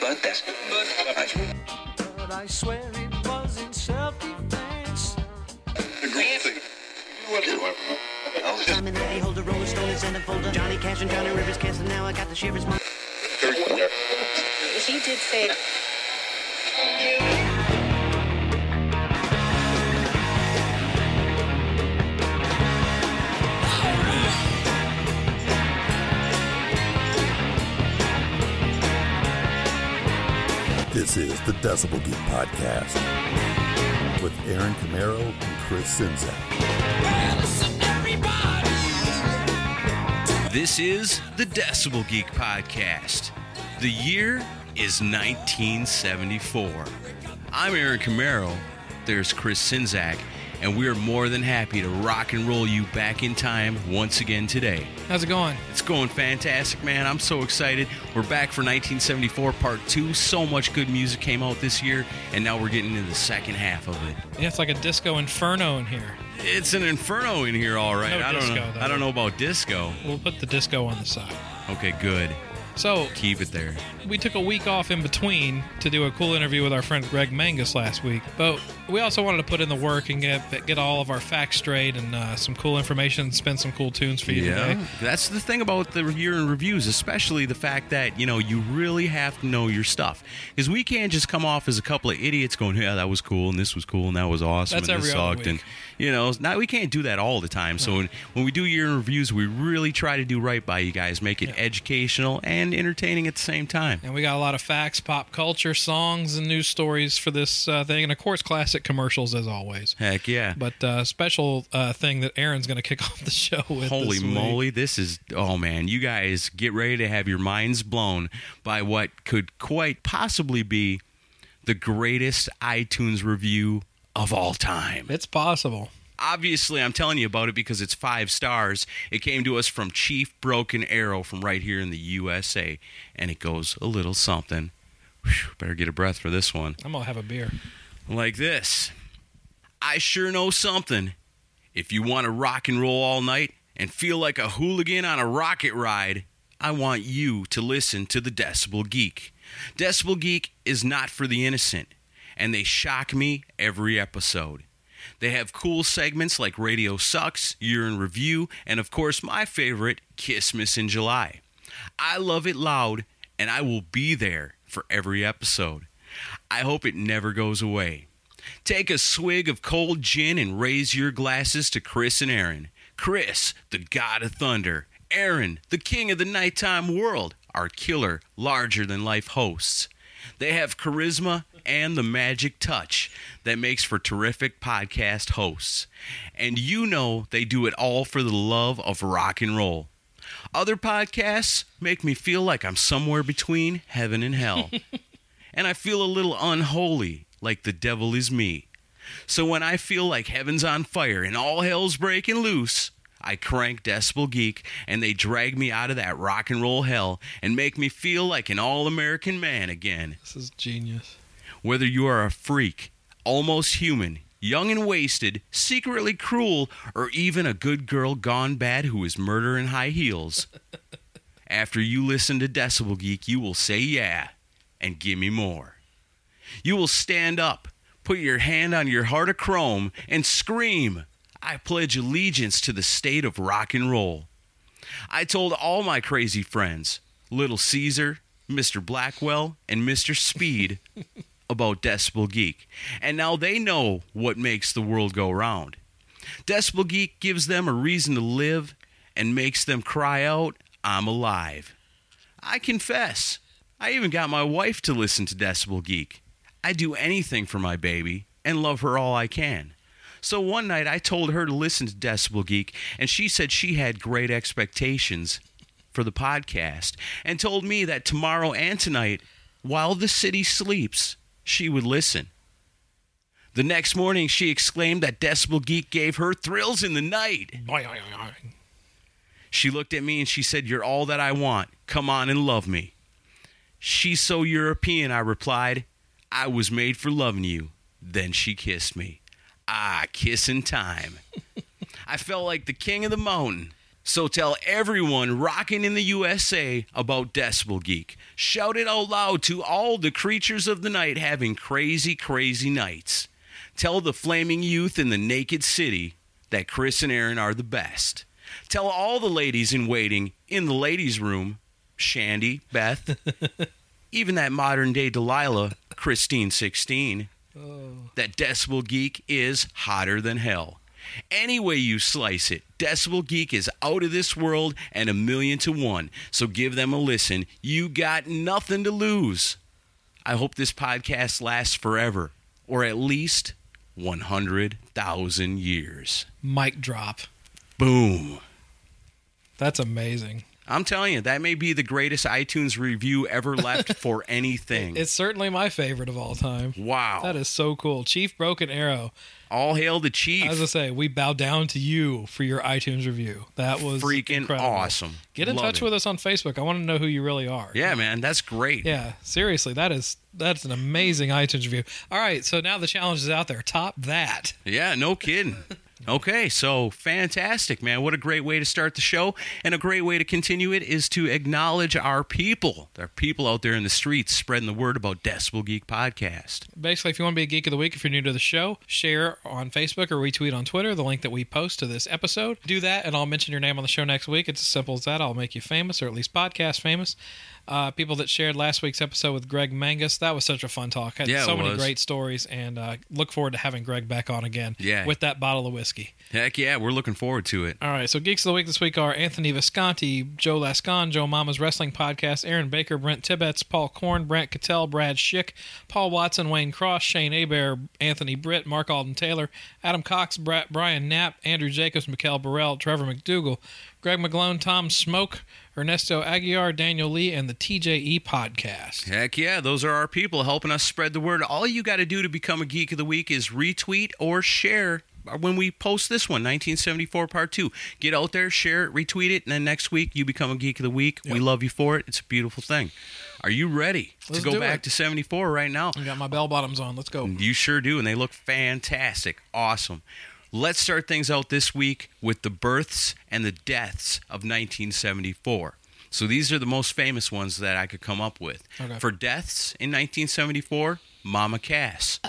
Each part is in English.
But that's But I swear it was self-defense. the. I'm Stone is a folder. Johnny Cash and Johnny Rivers canceled. Now I got the shivers. She did say This is the Decibel Geek Podcast with Aaron Camaro and Chris Czynszak. This is the Decibel Geek Podcast. The year is 1974. I'm Aaron Camaro. There's Chris Czynszak, and we're more than happy to rock and roll you back in time once again today. How's it going? It's going fantastic, man. I'm so excited. We're back for 1974 Part 2. So much good music came out this year, and now we're getting into the second half of it. Yeah, it's like a disco inferno in here. It's an inferno in here, all right. No I don't disco, know. though. I don't know about disco. We'll put the disco on the side. Okay, good. So Keep it there. we took a week off in between to do a cool interview with our friend Greg Mangus last week, but we also wanted to put in the work and get get all of our facts straight and uh, some cool information, and spin some cool tunes for you Yeah, today. that's the thing about the year in reviews, especially the fact that you know you really have to know your stuff because we can't just come off as a couple of idiots going, "Yeah, that was cool and this was cool and that was awesome That's and this every other sucked," week. and you know, now we can't do that all the time. So when, when we do year in reviews, we really try to do right by you guys, make it educational and entertaining at the same time. And we got a lot of facts, pop culture, songs, and news stories for this uh, thing, and of course, classic commercials as always. Heck yeah! But uh, special uh, thing that Aaron's going to kick off the show with. Holy this moly, this is oh man, you guys get ready to have your minds blown by what could quite possibly be the greatest iTunes review of all time. It's possible. Obviously, I'm telling you about it because it's five stars. It came to us from Chief Broken Arrow from right here in the USA, and it goes a little something. Whew, better get a breath for this one I'm gonna have a beer. like this. I sure know something. If you want to rock and roll all night and feel like a hooligan on a rocket ride, I want you to listen to the Decibel Geek. Decibel Geek is not for the innocent, and they shock me every episode. They have cool segments like Radio Sucks, Year in Review, and of course, my favorite, Kissmas in July. I love it loud, and I will be there for every episode. I hope it never goes away. Take a swig of cold gin and raise your glasses to Chris and Aaron. Chris, the god of thunder. Aaron, the king of the nighttime world. Our killer, larger than life hosts. They have charisma and the magic touch that makes for terrific podcast hosts. And you know they do it all for the love of rock and roll. Other podcasts make me feel like I'm somewhere between heaven and hell. and I feel a little unholy, like the devil is me. So when I feel like heaven's on fire and all hell's breaking loose, I crank Decibel Geek and they drag me out of that rock and roll hell and make me feel like an all American man again. This is genius. Whether you are a freak, almost human, young and wasted, secretly cruel, or even a good girl gone bad who is murder in high heels. After you listen to Decibel Geek, you will say yeah and give me more. You will stand up, put your hand on your heart of chrome, and scream, I pledge allegiance to the state of rock and roll. I told all my crazy friends, Little Caesar, Mr. Blackwell, and Mr. Speed, about Decibel Geek, and now they know what makes the world go round. Decibel Geek gives them a reason to live and makes them cry out, I'm alive. I confess, I even got my wife to listen to Decibel Geek. I do anything for my baby and love her all I can. So one night I told her to listen to Decibel Geek, and she said she had great expectations for the podcast and told me that tomorrow and tonight, while the city sleeps, she would listen. The next morning, she exclaimed that Decibel Geek gave her thrills in the night. She looked at me and she said, You're all that I want. Come on and love me. She's so European, I replied. I was made for loving you. Then she kissed me. Ah, kissing time. I felt like the king of the mountain. So tell everyone rocking in the USA about Decibel Geek. Shout it out loud to all the creatures of the night having crazy, crazy nights. Tell the flaming youth in the naked city that Chris and Aaron are the best. Tell all the ladies in waiting in the ladies' room, Shandi, Beth, even that modern day Delilah, Christine 16, that Decibel Geek is hotter than hell. Any way you slice it, Decibel Geek is out of this world and a million to one. So give them a listen. You got nothing to lose. I hope this podcast lasts forever, or at least 100,000 years. Mic drop. Boom. That's amazing. I'm telling you, that may be the greatest iTunes review ever left for anything. It's certainly my favorite of all time. wow. That is so cool. Chief Broken Arrow. All hail the chief. As I say, we bow down to you for your iTunes review. That was Freaking incredible. awesome. Get in Love touch it. with us on Facebook. I want to know who you really are. Yeah, man, that's great. Yeah, seriously, that is that's an amazing iTunes review. All right, so now the challenge is out there. Top that. Yeah, no kidding. Okay, so fantastic, man. What a great way to start the show. And a great way to continue it is to acknowledge our people. There are people out there in the streets spreading the word about Decibel Geek Podcast. Basically, if you want to be a geek of the week, if you're new to the show, share on Facebook or retweet on Twitter the link that we post to this episode. Do that, and I'll mention your name on the show next week. It's as simple as that. I'll make you famous, or at least podcast famous. Uh, people that shared last week's episode with Greg Mangus, that was such a fun talk. Had Yeah, so many was. great stories, and uh, look forward to having Greg back on again Yeah. with that bottle of whiskey. Heck yeah, we're looking forward to it. All right, so Geeks of the Week this week are Anthony Visconti, Joe Lascon, Joe Mama's Wrestling Podcast, Aaron Baker, Brent Tibbetts, Paul Korn, Brent Cattell, Brad Schick, Paul Watson, Wayne Cross, Shane Abear, Anthony Britt, Mark Alden Taylor, Adam Cox, Bra- Brian Knapp, Andrew Jacobs, Mikhail Burrell, Trevor McDougal, Greg McGlone, Tom Smoke, Ernesto Aguiar, Daniel Lee, and the TJE Podcast. Heck yeah, those are our people helping us spread the word. All you got to do to become a Geek of the Week is retweet or share when we post this one, 1974 Part 2. Get out there, share it, retweet it, and then next week you become a Geek of the Week. We love you for it. It's a beautiful thing. Are you ready Let's to go back it. to 74 right now? I got my bell bottoms on. Let's go. You sure do, and they look fantastic. Awesome. Let's start things out this week with the births and the deaths of 1974. So these are the most famous ones that I could come up with. Okay. For deaths in 1974, Mama Cass.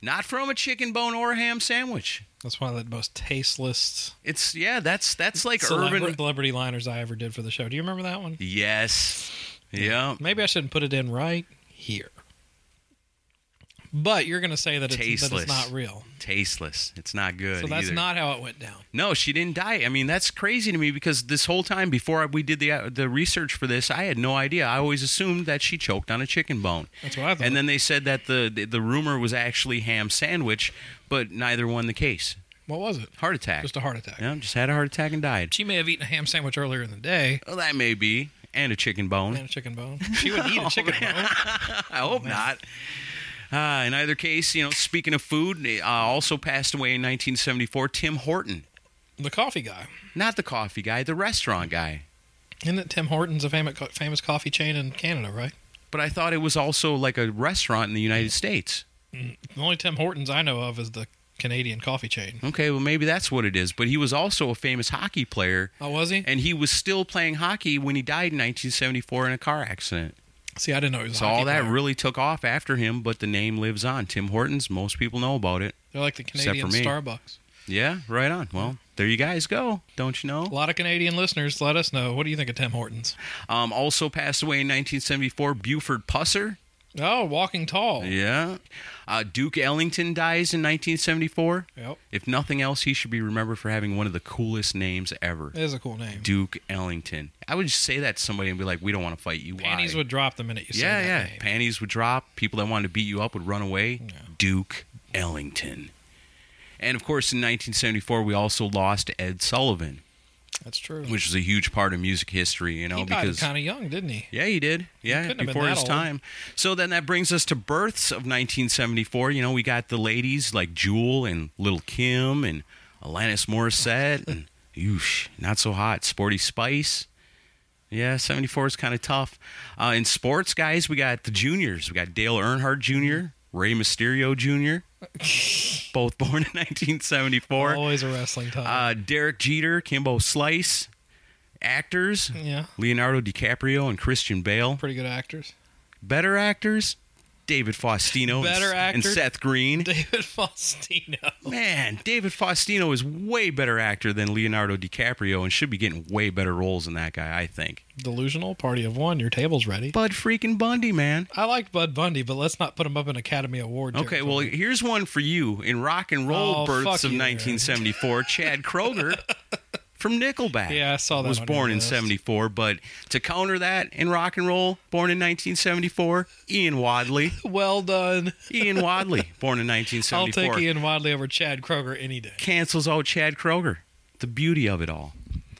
Not from a chicken bone or a ham sandwich. That's one of the most tasteless It's yeah, that's that's like celebra- urban. celebrity liners I ever did for the show. Do you remember that one? Yes. Yeah. Maybe I shouldn't put it in right here. But you're going to say that it's, that it's not real. Tasteless. It's not good. So that's either. not how it went down. No, she didn't die. I mean, that's crazy to me because this whole time before we did the the research for this, I had no idea. I always assumed that she choked on a chicken bone. That's what I thought. And then they said that the the, the rumor was actually ham sandwich, but neither won the case. What was it? Heart attack. Just a heart attack. yeah, just had a heart attack and died. She may have eaten a ham sandwich earlier in the day Well, that may be, and a chicken bone. and a chicken bone. She would eat a chicken oh, bone. I hope oh, not. Uh, in either case, you know, speaking of food, uh, also passed away in 1974. Tim Horton, The coffee guy. not the coffee guy, the restaurant guy. Isn't it Tim Hortons, a famous, famous coffee chain in Canada, right? But I thought it was also like a restaurant in the United States. The only Tim Hortons I know of is the Canadian coffee chain. Okay, well maybe that's what it is. But he was also a famous hockey player, Oh, was he? and he was still playing hockey when he died in 1974 in a car accident. See, I didn't know he was. So all that player. really took off after him, but the name lives on. Tim Hortons, most people know about it. They're like the Canadian. Starbucks. Yeah, right on. Well, there you guys go. Don't you know? A lot of Canadian listeners, let us know. What do you think of Tim Hortons? Um, also passed away in 1974, Buford Pusser. Oh, Walking Tall. Yeah. Uh, Duke Ellington dies in 1974. Yep. If nothing else, he should be remembered for having one of the coolest names ever. It is a cool name. Duke Ellington. I would just say that to somebody and be like, "We don't want to fight you." Panties Why? would drop the minute you say yeah, that yeah. name. Panties would drop. People that wanted to beat you up would run away. Duke Ellington. And of course, in 1974, we also lost Ed Sullivan, That's true. which was a huge part of music history. You know, he because kind of young, didn't he? yeah, he did. Yeah, couldn't before his old. time. So then that brings us to births of 1974. You know, we got the ladies like Jewel and Little Kim and Alanis Morissette and Oosh, not so hot. Sporty Spice. Yeah, 74 is kind of tough. Uh, in sports, guys, we got the juniors. We got Dale Earnhardt Jr., Rey Mysterio Jr., both born in 1974. Always a wrestling time. Uh, Derek Jeter, Kimbo Slice. Actors, yeah, Leonardo DiCaprio and Christian Bale. pretty good actors. Better actors, David Faustino Better and, and? Seth Green. David Faustino. Man, David Faustino is way better actor than Leonardo DiCaprio and should be getting way better roles than that guy, I think. Delusional. Party of one. Your table's ready. Bud freaking Bundy, man. I liked Bud Bundy, but let's not put him up in Academy Award. Okay, well, here's one for you. In rock and roll Oh, births of you, 1974, Chad Kroeger from Nickelback. Yeah, I saw that Was born in 74, but to counter that in rock and roll, born in 1974, Ian Wadley. well done. Ian Wadley, born in 1974. I'll take Ian Wadley over Chad Kroeger any day. cancels out Chad Kroeger. The beauty of it all.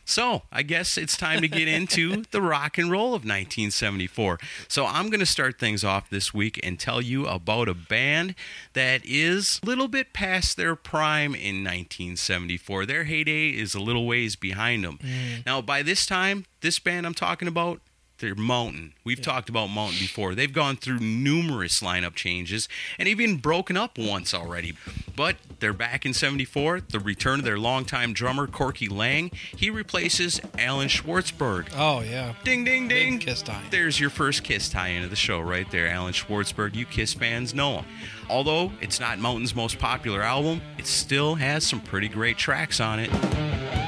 So, I guess it's time to get into the rock and roll of 1974. So, I'm going to start things off this week and tell you about a band that is a little bit past their prime in 1974. Their heyday is a little ways behind them. Mm. Now, by this time, this band I'm talking about, they're Mountain. We've talked about Mountain before. They've gone through numerous lineup changes and even broken up once already. But they're back in 74. The return of their longtime drummer, Corky Laing. He replaces Alan Schwartzberg. Oh yeah. Ding, ding, ding. Big. Kiss tie-in. There's your first Kiss tie into the show right there. Alan Schwartzberg. You Kiss fans know him. Although it's not Mountain's most popular album, it still has some pretty great tracks on it.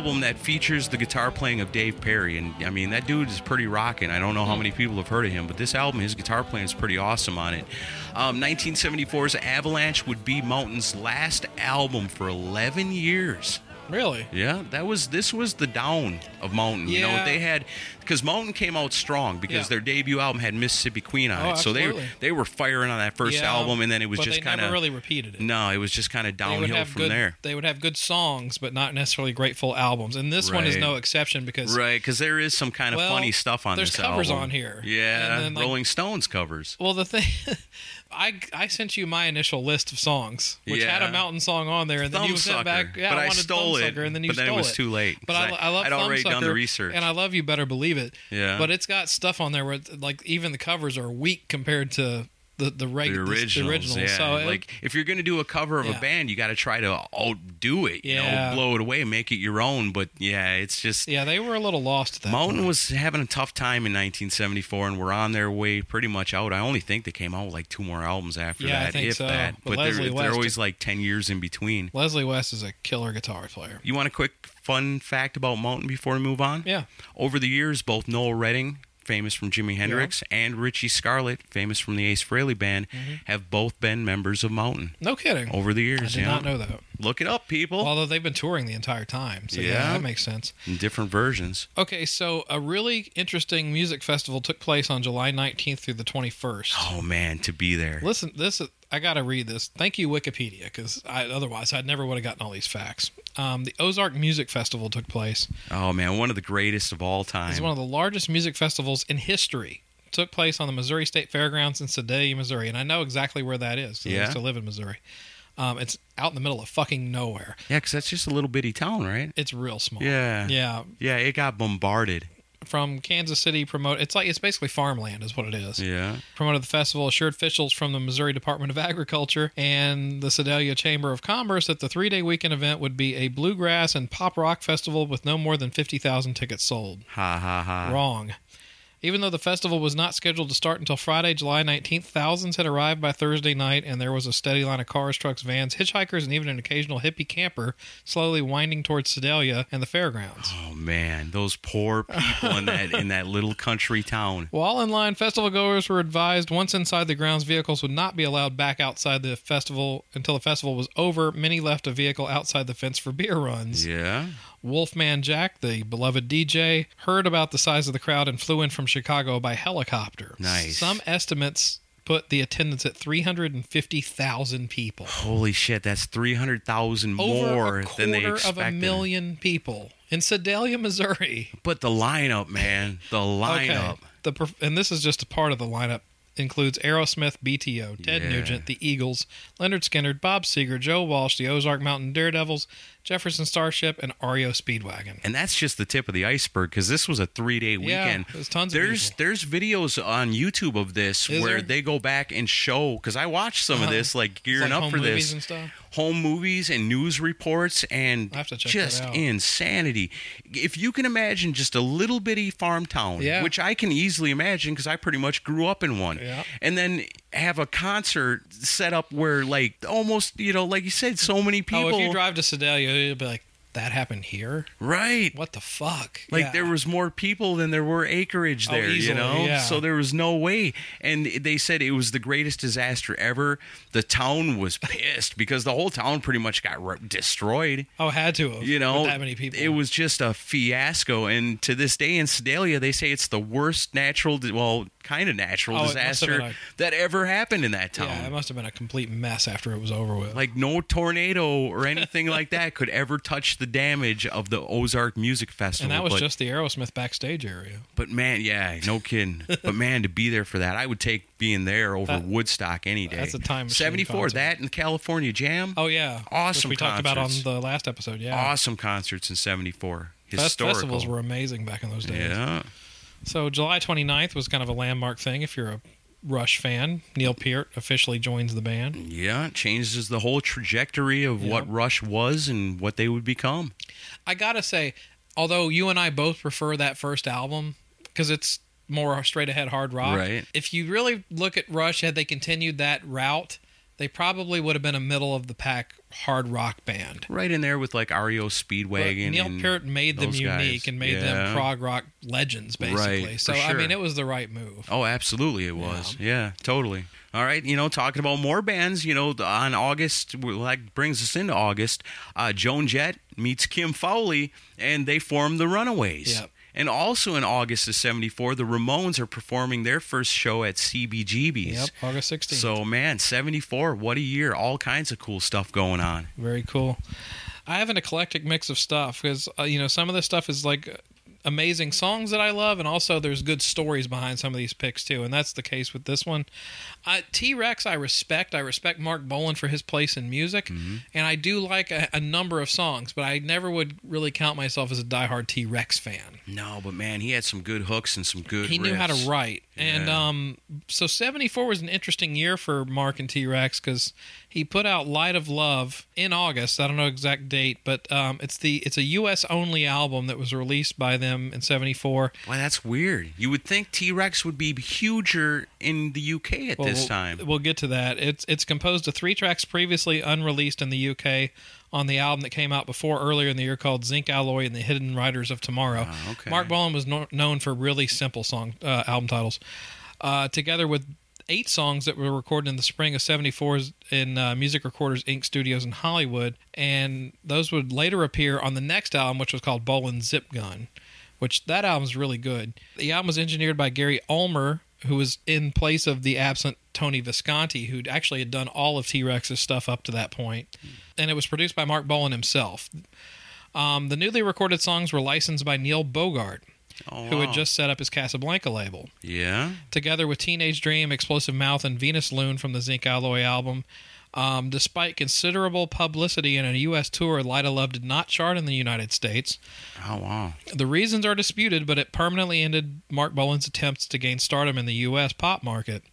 Album that features the guitar playing of Dave Perry, and I mean that dude is pretty rocking. I don't know how many people have heard of him, but this album, his guitar playing is pretty awesome on it. Um, 1974's Avalanche would be Mountain's last album for 11 years. Really? Yeah, that was this was the down of Mountain. You know, Yeah. they had because Mountain came out strong because Yeah. their debut album had Mississippi Queen on Oh, it, so they absolutely. they were firing on that first Yeah, album, and then it was just kind of really repeated it. no, it was just kind of downhill from good, there. They would have good songs, but not necessarily great full albums. And this one is no exception because Right, because there is some kind of Well, funny stuff on there's this covers album. on here. Yeah, like- Rolling Stones covers. Well, the thing, I I sent you my initial list of songs, which had a mountain song on there, and then you sent back. Yeah, But I I wanted stole it, and then you but then it was too late, But I, I- love I'd already done the research. and I love you. Better believe it. Yeah. But it's got stuff on there where, like, even the covers are weak compared to the the, reg- the originals, the originals. yeah. So it- like if you're gonna do a cover of Yeah. a band, you got to try to outdo it. You Yeah. know, blow it away, make it your own. But yeah, it's just yeah, they were a little lost at that. Mountain point. was having a tough time in 1974, and were on their way pretty much out. I only think they came out with like two more albums after Yeah, I that, think if so. that. But But, they're, they're always like 10 years in between. Leslie West is a killer guitar player. You want a quick fun fact about Mountain before we move on? Yeah. Over the years, both Noel Redding, famous from Jimi Hendrix, and Richie Scarlett, famous from the Ace Frehley Band, mm-hmm. have both been members of Mountain No kidding. over the years. Yeah. I did yeah. not know that. Look it up, people. Although they've been touring the entire time, so yeah, Yeah. that makes sense. in different versions. Okay, so a really interesting music festival took place on July 19th through the 21st. Oh man, to be there. Listen, this is, I got to read this. Thank you, Wikipedia, because otherwise I never would have gotten all these facts. Um, the Ozark Music Festival took place. Oh man, one of the greatest of all time. It's one of the largest music festivals in history. Took place on the Missouri State Fairgrounds in Sedalia, Missouri, and I know exactly where that is. 'cause I used to live in Missouri. Um, it's out in the middle of fucking nowhere. Yeah, because that's just a little bitty town, right? It's real small. Yeah. yeah. Yeah, it got bombarded. From Kansas City, promote. It's like it's basically farmland, is what it is. Yeah. promoted the festival assured officials from the Missouri Department of Agriculture and the Sedalia Chamber of Commerce that the three day weekend event would be a bluegrass and pop rock festival with no more than 50,000 tickets sold. Ha ha ha. Wrong. Even though the festival was not scheduled to start until Friday, July 19th, thousands had arrived by Thursday night, and there was a steady line of cars, trucks, vans, hitchhikers, and even an occasional hippie camper slowly winding towards Sedalia and the fairgrounds. Oh man, those poor people in that in that little country town. While in line, festival goers were advised once inside the grounds, vehicles would not be allowed back outside the festival until the festival was over. Many left a vehicle outside the fence for beer runs. Yeah. Wolfman Jack, the beloved DJ, heard about the size of the crowd and flew in from Chicago by helicopter. Nice. Some estimates put the attendance at 350,000 people. Holy shit, that's three hundred thousand more a than they quarter expected. of a million people in Sedalia, Missouri. But the lineup, man, the lineup. Okay. The and this is just a part of the lineup includes Aerosmith, BTO, Ted Yeah. Nugent, the Eagles, Lynyrd Skynyrd, Bob Seger, Joe Walsh, the Ozark Mountain Daredevils, Jefferson Starship, and REO Speedwagon. And that's just the tip of the iceberg because this was a three day weekend. Yeah, there's tons of There's people. there's videos on YouTube of this Is where there? they go back and show because I watched some of Uh-huh. this like gearing like up for this and stuff? home movies and news reports and I have to check just insanity. If you can imagine just a little bitty farm town, Yeah. which I can easily imagine because I pretty much grew up in one, Yeah. and then have a concert set up where like almost you know like you said so many people Oh, if you drive to Sedalia, you'll be like, that happened here? right What the fuck? like Yeah. there was more people than there were acreage Oh, there, you know. yeah. So there was no way, and they said it was the greatest disaster ever. The town was pissed because the whole town pretty much got re- destroyed. Oh, had to have. You know, that many people. It was just a fiasco, and to this day in Sedalia, they say it's the worst natural, di- well, kind of natural Oh, it must have disaster a- that ever happened in that town. Yeah, it must have been a complete mess after it was over with. like no tornado or anything like that could ever touch the damage of the Ozark Music Festival. and that was but- just the Aerosmith backstage area. But man, yeah, no kidding. but man, to be there for that, I would take being there over That- Woodstock any day. that's a time Seventy four, that and California Jam. Oh yeah, Awesome Which we talked about on the last episode. Yeah, Awesome concerts in seventy four. Historical. festivals were amazing back in those days. Yeah. So July 29th was kind of a landmark thing if you're a Rush fan. Neil Peart officially joins the band. Yeah, it changes the whole trajectory of what Rush was and what they would become. I gotta say, although you and I both prefer that first album because it's more straight ahead hard rock. Right. If you really look at Rush, had they continued that route, they probably would have been a middle of the pack hard rock band. Right in there with like REO But Speedwagon. Neil and Peart made them unique guys. and made Yeah. them prog rock legends, basically. Right, so for I mean, it was the right move. Oh, absolutely, it was. Yeah. totally. All right, you know, talking about more bands, you know, on August, that brings us into August. Uh, Joan Jett meets Kim Fowley, and they form the Runaways. Yep. And also in August of '74, the Ramones are performing their first show at CBGB's. Yep, August 16th. So man, '74, what a year! All kinds of cool stuff going on. Very cool. I have an eclectic mix of stuff because uh, you know some of this stuff is like amazing songs that I love, and also there's good stories behind some of these picks too, and that's the case with this one. Uh, T Rex, I respect. I respect Marc Bolan for his place in music, Mm-hmm. and I do like a, a number of songs, but I never would really count myself as a diehard T Rex fan. No, but man, he had some good hooks and some good. He knew how to riffs. write, and um, so '74 was an interesting year for Marc and T Rex because he put out "Light of Love" in August. I don't know exact date, but um, it's the it's a U.S. only album that was released by them in '74. Why, that's weird. You would think T Rex would be huger in the UK at Well, this we'll- time. We'll get to that. It's it's composed of three tracks previously unreleased in the UK on the album that came out before earlier in the year called Zinc Alloy and the Hidden Riders of Tomorrow. Ah, okay. Marc Bolan was no, known for really simple song uh, album titles, uh, together with eight songs that were recorded in the spring of 74 in uh, Music Recorders Inc. studios in Hollywood, and those would later appear on the next album, which was called Bolan Zip Gun which that album's really good. The album was engineered by Gary Ulmer, who was in place of the absent Tony Visconti, who'd actually had done all of T Rex's stuff up to that point. And it was produced by Marc Bolan himself. Um, the newly recorded songs were licensed by Neil Bogart, oh, who wow. had just set up his Casablanca label. Yeah. Together with Teenage Dream, Explosive Mouth, and Venus Loon from the Zinc Alloy album. Um, despite considerable publicity and a U.S. tour, Light of Love did not chart in the United States. Oh, wow. The reasons are disputed, but it permanently ended Marc Bolan's attempts to gain stardom in the U.S. pop market.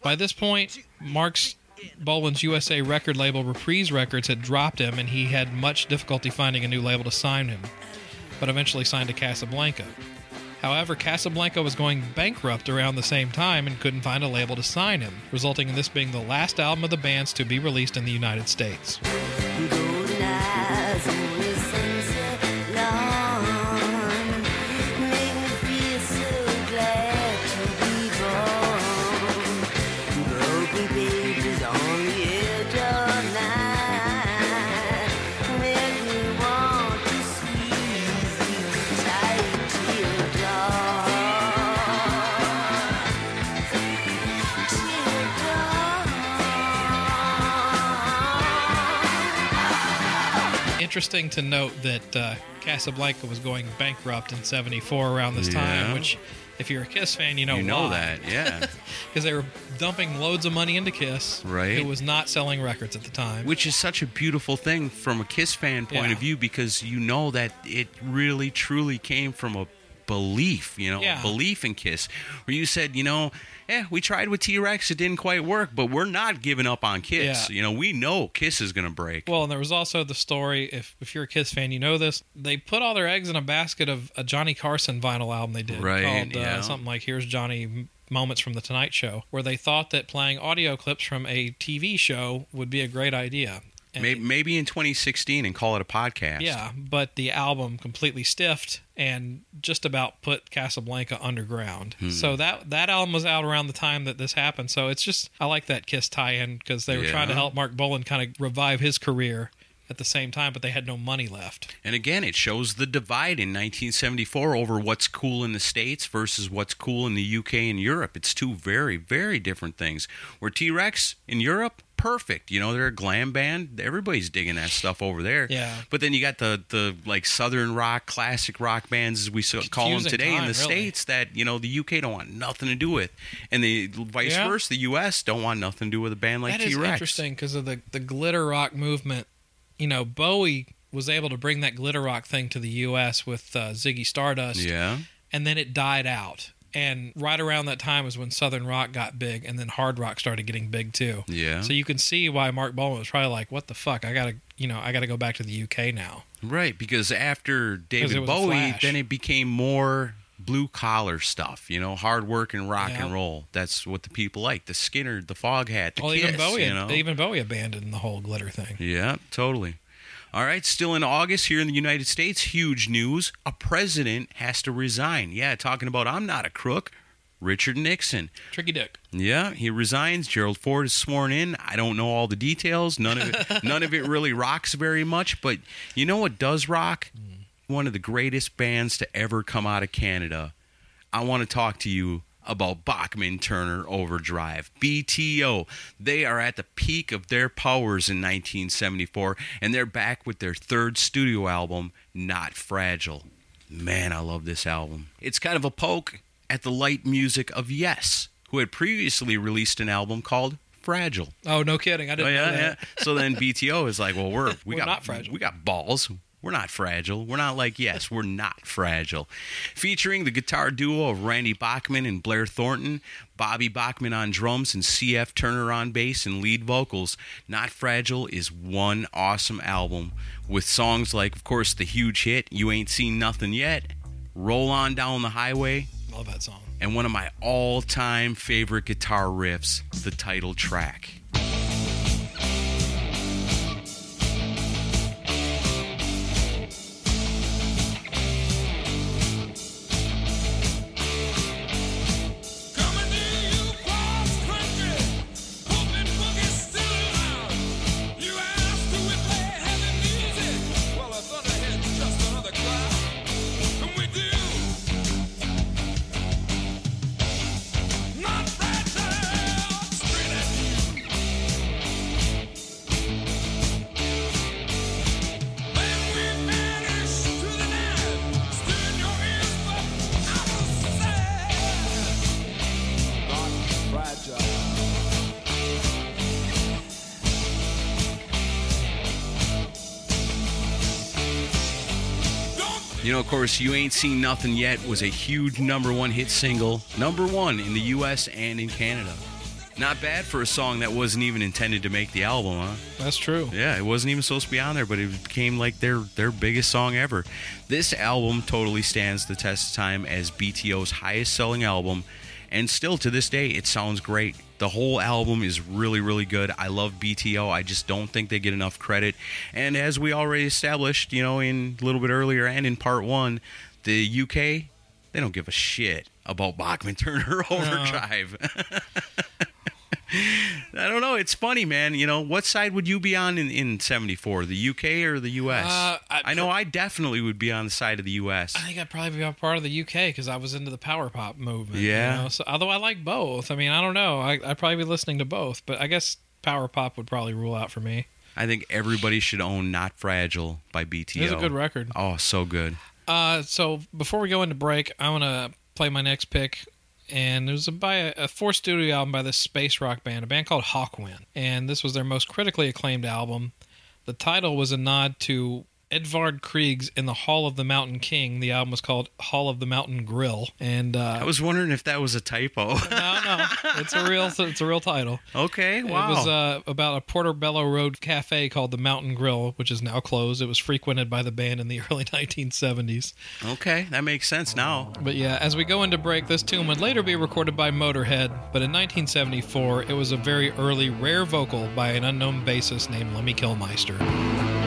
By this point, Marc's Bolan's USA record label Reprise Records had dropped him, and he had much difficulty finding a new label to sign him, but eventually signed to Casablanca. However, Casablanca was going bankrupt around the same time and couldn't find a label to sign him, resulting in this being the last album of the band's to be released in the United States. Interesting to note that uh, Casablanca was going bankrupt in '74 around this time, which, if you're a Kiss fan, you know you know why. that, yeah. because they were dumping loads of money into Kiss, Right. Who was not selling records at the time. Which is such a beautiful thing from a Kiss fan point Yeah. of view because you know that it really truly came from a belief, you know, Yeah. belief in Kiss, where you said, you know, yeah, we tried with T Rex, it didn't quite work, but we're not giving up on Kiss. Yeah. You know, we know Kiss is going to break. well, and there was also the story. If if you're a Kiss fan, you know this. They put all their eggs in a basket of a Johnny Carson vinyl album they did, Right, Called uh, yeah. something like "Here's Johnny." Moments from the Tonight Show, where they thought that playing audio clips from a TV show would be a great idea. Maybe, maybe in 2016 and call it a podcast. Yeah, but the album completely stiffed and just about put Casablanca underground. Hmm. So that that album was out around the time that this happened. So it's just I like that Kiss tie-in because they were trying to help Marc Bolan kind of revive his career at the same time, but they had no money left. And again, it shows the divide in 1974 over what's cool in the States versus what's cool in the UK and Europe. It's two very, very different things. Where T Rex in Europe, perfect. You know, they're a glam band. Everybody's digging that stuff over there. Yeah. But then you got the, the like Southern rock, classic rock bands, as we so call them today in the really. States, that, you know, the UK don't want nothing to do with. And the vice Yeah. versa, the US don't want nothing to do with a band like T Rex. interesting because of the the glitter rock movement. You know, Bowie was able to bring that glitter rock thing to the U.S. with uh, Ziggy Stardust. Yeah. and then it died out. And right around that time was when Southern rock got big, and then hard rock started getting big too. Yeah. So you can see why Marc Bolan was probably like, "What the fuck? I gotta, you know, I gotta go back to the UK now." Right, because after David Bowie, then it became more blue collar stuff, you know, hard work and rock Yeah. and roll. That's what the people like. The Skynyrd, the Foghat, the well, Kiss, even Bowie, you know. even Bowie abandoned the whole glitter thing. Yeah, totally. All right, still in August here in the United States, huge news. A president has to resign. Yeah, talking about I'm not a crook. Richard Nixon. Tricky Dick. Yeah, he resigns. Gerald Ford is sworn in. I don't know all the details. None of it none of it really rocks very much, but you know what does rock? Hmm. One of the greatest bands to ever come out of Canada. I want to talk to you about Bachman Turner Overdrive. BTO. They are at the peak of their powers in 1974 and they're back with their third studio album, Not Fragile. Man, I love this album. It's kind of a poke at the light music of Yes, who had previously released an album called Fragile. Oh, no kidding. I Oh didn't yeah, know yeah. that. So then BTO is like, well, we're we We're got not fragile. We got balls. We're not fragile. We're not like yes, we're not fragile. Featuring the guitar duo of Randy Bachman and Blair Thornton, Bobby Bachman on drums and CF Turner on bass and lead vocals. Not Fragile is one awesome album with songs like, of course, the huge hit "You Ain't Seen Nothing Yet," "Roll On Down the Highway," Love that song. and one of my all-time favorite guitar riffs, the title track. You know, of course, You Ain't Seen Nothing Yet was a huge number one hit single, number one in the US and in Canada. Not bad for a song that wasn't even intended to make the album, huh? That's true. Yeah, it wasn't even supposed to be on there, but it became like their their biggest song ever. This album totally stands the test of time as BTO's highest selling album, and still to this day, it sounds great. The whole album is really, really good. I love BTO. I just don't think they get enough credit. And as we already established, you know, in a little bit earlier and in part one, the UK, they don't give a shit about Bachman Turner Overdrive. I don't know. It's funny, man. You know, what side would you be on in, in 74? The UK or the US? Uh, I- I know I definitely would be on the side of the US. I think I'd probably be a part of the UK because I was into the power pop movement. Yeah. You know? So although I like both, I mean, I don't know. I, I'd probably be listening to both, but I guess power pop would probably rule out for me. I think everybody should own Not Fragile by BTO. It's a good record. Oh, so good. Uh, so before we go into break, I want to play my next pick. And there's a by a, a four studio album by this space rock band, a band called Hawkwind, and this was their most critically acclaimed album. The title was a nod to Edvard Grieg's "In the Hall of the Mountain King." The album was called "Hall of the Mountain Grill," and uh, I was wondering if that was a typo. no, no, it's a real, it's a real title. okay, wow. It was uh, about a Portobello Road cafe called the Mountain Grill, which is now closed. It was frequented by the band in the early 1970s. okay, that makes sense now. But yeah, as we go into break, this tune would later be recorded by Motorhead, but in 1974, it was a very early, rare vocal by an unknown bassist named Lemmy Kilmister.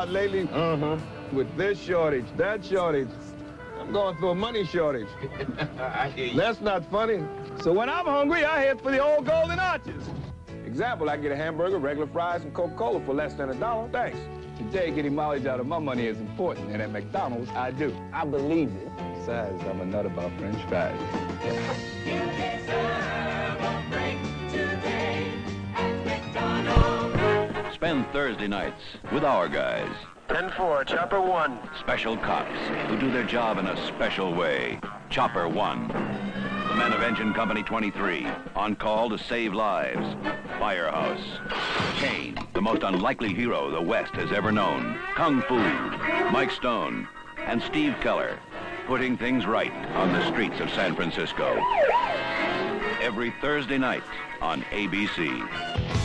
Crazy out lately. Uh huh. With this shortage, that shortage. I'm going through a money shortage. I hear you. That's not funny. So when I'm hungry, I head for the old Golden Arches. Example, I get a hamburger, regular fries, and Coca-Cola for less than a dollar. Thanks. Today, getting mileage out of my money is important, and at McDonald's, I do. I believe it. Besides, I'm a nut about French fries. Thursday nights with our guys. 10-4, Chopper 1. Special cops who do their job in a special way. Chopper 1. The men of Engine Company 23, on call to save lives. Firehouse. Caine, the most unlikely hero the West has ever known. Kung Fu. Mike Stone. And Steve Keller, putting things right on the streets of San Francisco. Every Thursday night on ABC.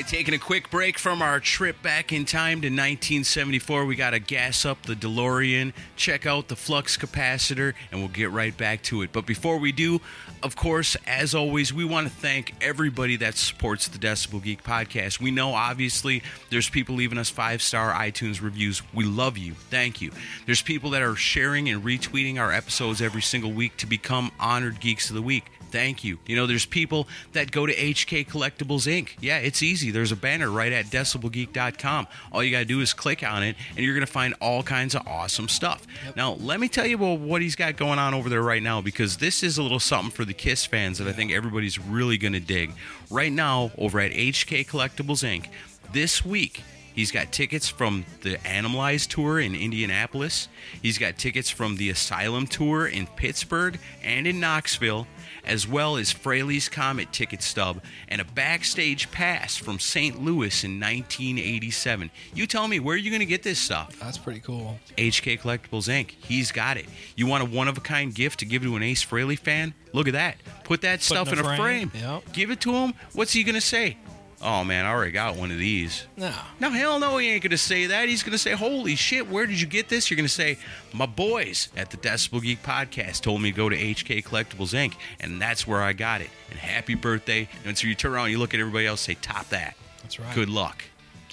Right, taking a quick break from our trip back in time to 1974. We got to gas up the DeLorean, check out the flux capacitor, and we'll get right back to it. But before we do, of course, as always, we want to thank everybody that supports the Decibel Geek podcast. We know, obviously, there's people leaving us five star iTunes reviews. We love you. Thank you. There's people that are sharing and retweeting our episodes every single week to become honored Geeks of the Week. Thank you. You know, there's people that go to HK Collectibles Inc. Yeah, it's easy. There's a banner right at decibelgeek.com. All you got to do is click on it, and you're going to find all kinds of awesome stuff. Now, let me tell you about what he's got going on over there right now because this is a little something for the Kiss fans that I think everybody's really going to dig. Right now, over at HK Collectibles Inc., this week, He's got tickets from the Animalize tour in Indianapolis. He's got tickets from the Asylum tour in Pittsburgh and in Knoxville, as well as Frehley's Comet ticket stub and a backstage pass from St. Louis in 1987. You tell me, where are you going to get this stuff? That's pretty cool. HK Collectibles Inc. He's got it. You want a one of a kind gift to give to an Ace Frehley fan? Look at that. Put that stuff in a frame. frame. Yep. Give it to him. What's he going to say? Oh man, I already got one of these. No. No, hell no, he ain't gonna say that. He's gonna say, "Holy shit, where did you get this?" You're gonna say, "My boys at the Decibel Geek podcast told me to go to HK Collectibles Inc. and that's where I got it." And happy birthday! And so you turn around, you look at everybody else, say, "Top that." That's right. Good luck.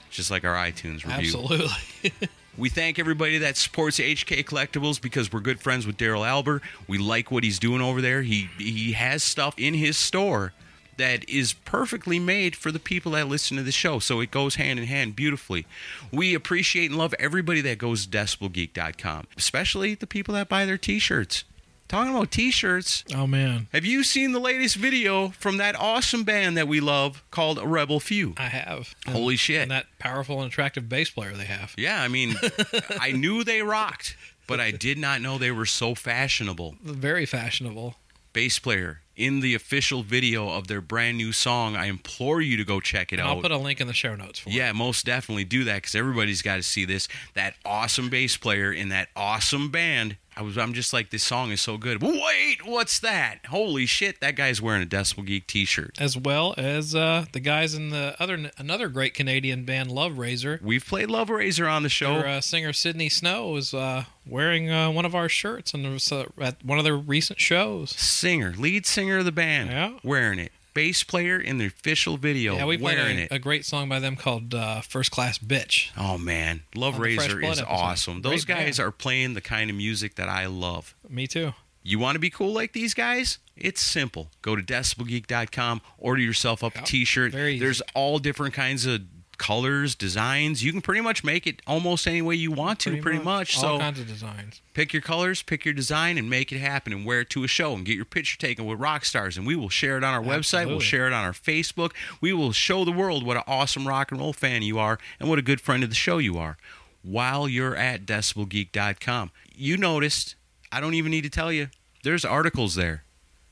Just like our iTunes review. Absolutely. We thank everybody that supports HK Collectibles because we're good friends with Daryl Albert. We like what he's doing over there. He he has stuff in his store that is perfectly made for the people that listen to the show. So it goes hand in hand beautifully. We appreciate and love everybody that goes to decibelgeek.com, especially the people that buy their t-shirts. Talking about t-shirts, oh man, have you seen the latest video from that awesome band that we love called Rebel Few? I have. Holy shit. And that powerful and attractive bass player they have. Yeah, I mean, I knew they rocked, but I did not know they were so fashionable. Very fashionable. Bass player in the official video of their brand new song. I implore you to go check it And out. I'll put a link in the show notes for yeah, most definitely do that because everybody's got to see this. That awesome bass player in that awesome band. I was, I'm just like, this song is so good. Wait, what's that? Holy shit! That guy's wearing a Decibel Geek T-shirt. as well as uh, the guys in the other another great Canadian band, Love Razor. We've played Love Razor on the show. Their uh, singer Sydney Snow is uh, wearing uh, one of our shirts and was at one of their recent shows. Singer, lead singer of the band, Yeah. wearing it. Bass player in the official video, Yeah, we played wearing a, it. a great song by them called uh, "First Class Bitch." Oh man, Love Razor is awesome. Those Great guys band. are playing the kind of music that I love. Me too. You want to be cool like these guys? It's simple. Go to decibelgeek.com, order yourself up a Yep, t-shirt. There's all different kinds of colors, designs. You can pretty much make it almost any way you want to, pretty, much. All So kinds of designs. pick your colors, pick your design, and make it happen and wear it to a show and get your picture taken with rock stars. And we will share it on our website. We'll share it on our Facebook. We will show the world what an awesome rock and roll fan you are and what a good friend of the show you are while you're at decibelgeek.com. You noticed, I don't even need to tell you, there's articles there.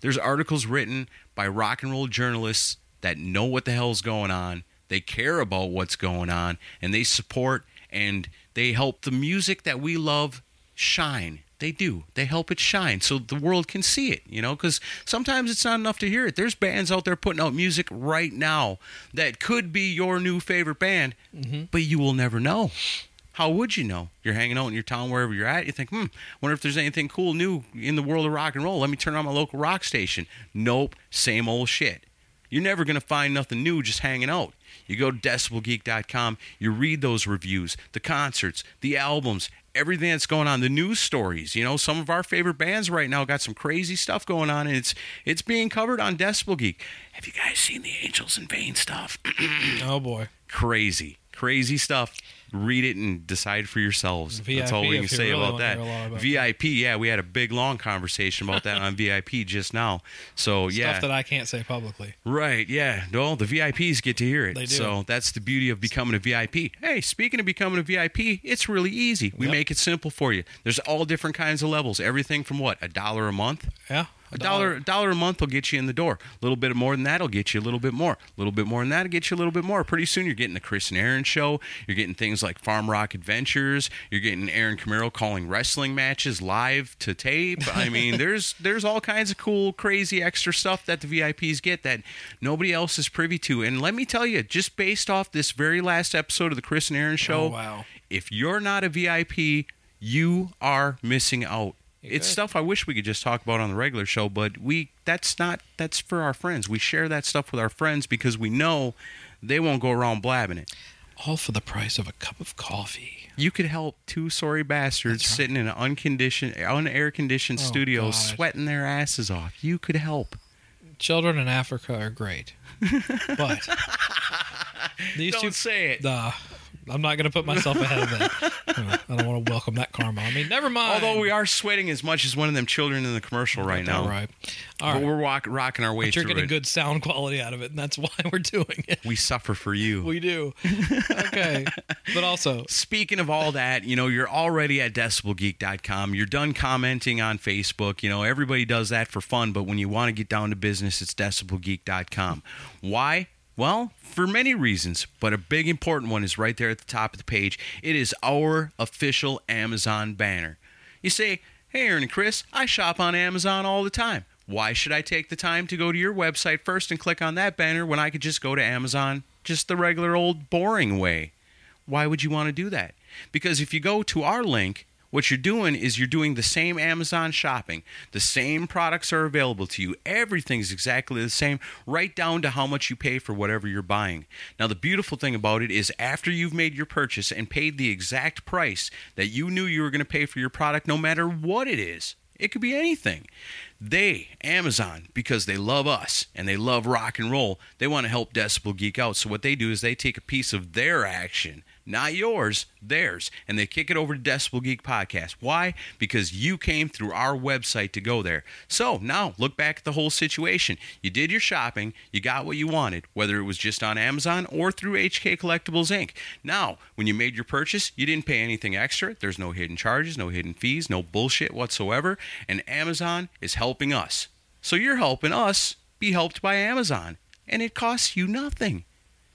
There's articles written by rock and roll journalists that know what the hell's going on. They care about what's going on and they support and they help the music that we love shine. They do. They help it shine so the world can see it, you know, because sometimes it's not enough to hear it. There's bands out there putting out music right now that could be your new favorite band, but you will never know. How would you know? You're hanging out in your town wherever you're at. You think, hmm, wonder if there's anything cool new in the world of rock and roll. Let me turn on my local rock station. Nope, same old shit. You're never going to find nothing new just hanging out. You go to decibelgeek.com, you read those reviews, the concerts, the albums, everything that's going on, the news stories. You know, some of our favorite bands right now got some crazy stuff going on, and it's it's being covered on Decibel Geek. Have you guys seen the Angels in Vain stuff? Oh boy. crazy Crazy stuff. Read it and decide for yourselves. That's all we can say really about that. hear a lot about VIP, yeah, we had a big long conversation about that on VIP just now. So yeah, Stuff that I can't say publicly. Right, yeah. No, the VIPs get to hear it. They do. So that's the beauty of becoming a VIP. Hey, speaking of becoming a VIP, it's really easy. We Yep. make it simple for you. There's all different kinds of levels. Everything from what? A dollar a month? Yeah. A dollar, a dollar a month will get you in the door. A little bit more than that will get you a little bit more. A little bit more than that will get you a little bit more. Pretty soon you're getting the Chris and Aaron show. You're getting things like Farm Rock Adventures. You're getting Aaron Camaro calling wrestling matches live to tape. I mean, there's there's all kinds of cool, crazy extra stuff that the VIPs get that nobody else is privy to. And let me tell you, just based off this very last episode of the Chris and Aaron oh, show, Oh, wow. if you're not a VIP, you are missing out. It's stuff I wish we could just talk about on the regular show, but we that's not that's for our friends. We share that stuff with our friends because we know they won't go around blabbing it. All for the price of a cup of coffee. You could help two sorry bastards sitting in an unconditioned, unair conditioned Oh, studio, God. sweating their asses off. You could help. Children in Africa are great, but these Don't two. say it. Nah, I'm not going to put myself ahead of that. I don't want to welcome that karma. I mean, never mind. Although we are sweating as much as one of them children in the commercial right now. All right. All But we're walk, rocking our way But you're getting it. good sound quality out of it, and that's why we're doing it. We suffer for you. We do. Okay. but also, Speaking of all that, you know, you're already at decibelgeek.com. You're done commenting on Facebook. You know, everybody does that for fun, but when you want to get down to business, it's decibelgeek.com. Why? Well, for many reasons, but a big important one is right there at the top of the page. It is our official Amazon banner. You say, Hey, Aaron and Chris, I shop on Amazon all the time. Why should I take the time to go to your website first and click on that banner when I could just go to Amazon just the regular old boring way? Why would you want to do that? Because if you go to our link, what you're doing is you're doing the same Amazon shopping. The same products are available to you. Everything's exactly the same, right down to how much you pay for whatever you're buying. Now, the beautiful thing about it is after you've made your purchase and paid the exact price that you knew you were going to pay for your product, no matter what it is, it could be anything. They, Amazon, because they love us and they love rock and roll, they want to help Decibel Geek out. So what they do is they take a piece of their action, not yours, theirs, and they kick it over to Decibel Geek Podcast. Why? Because you came through our website to go there. So now look back at the whole situation. You did your shopping, you got what you wanted, whether it was just on Amazon or through HK Collectibles Inc. Now, when you made your purchase, you didn't pay anything extra. There's no hidden charges, no hidden fees, no bullshit whatsoever. And Amazon is helping us. So you're helping us be helped by Amazon. And it costs you nothing.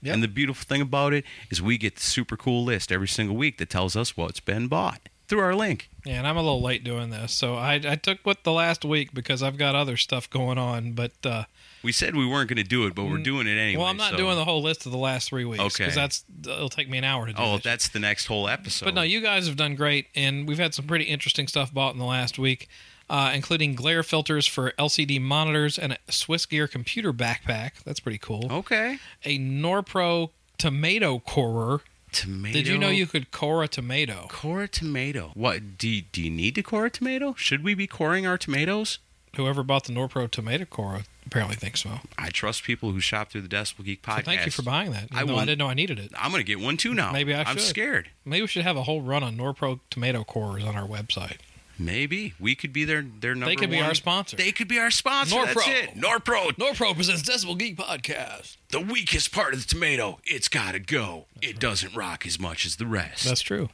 Yep. And the beautiful thing about it is we get the super cool list every single week that tells us what's been bought through our link. yeah, and I'm a little late doing this, so I, I took what the last week because I've got other stuff going on. But uh, We said we weren't going to do it, but we're doing it anyway. well, I'm not so- doing the whole list of the last three weeks Okay. because that's it'll take me an hour to do. Oh, that. that's the next whole episode. But no, you guys have done great, and we've had some pretty interesting stuff bought in the last week, uh, including glare filters for LCD monitors and a Swiss Gear computer backpack. That's pretty cool. okay. A Norpro tomato corer. Tomato. Did you know you could core a tomato? core a tomato? What do you, do you need to core a tomato? Should we be coring our tomatoes? Whoever bought the Norpro tomato corer apparently thinks so. I trust people who shop through the Decibel Geek podcast. So thank you for buying that. I I, I didn't know I needed it. I'm going to get one too now. Maybe I I'm should. scared. Maybe we should have a whole run on Norpro tomato cores on our website. Maybe we could be their their number. They could be our sponsor. They could be our sponsor. Norpro. That's it. Norpro. Norpro presents Decibel Geek Podcast. The weakest part of the tomato. It's got to go. It doesn't rock as much as the rest. That's true.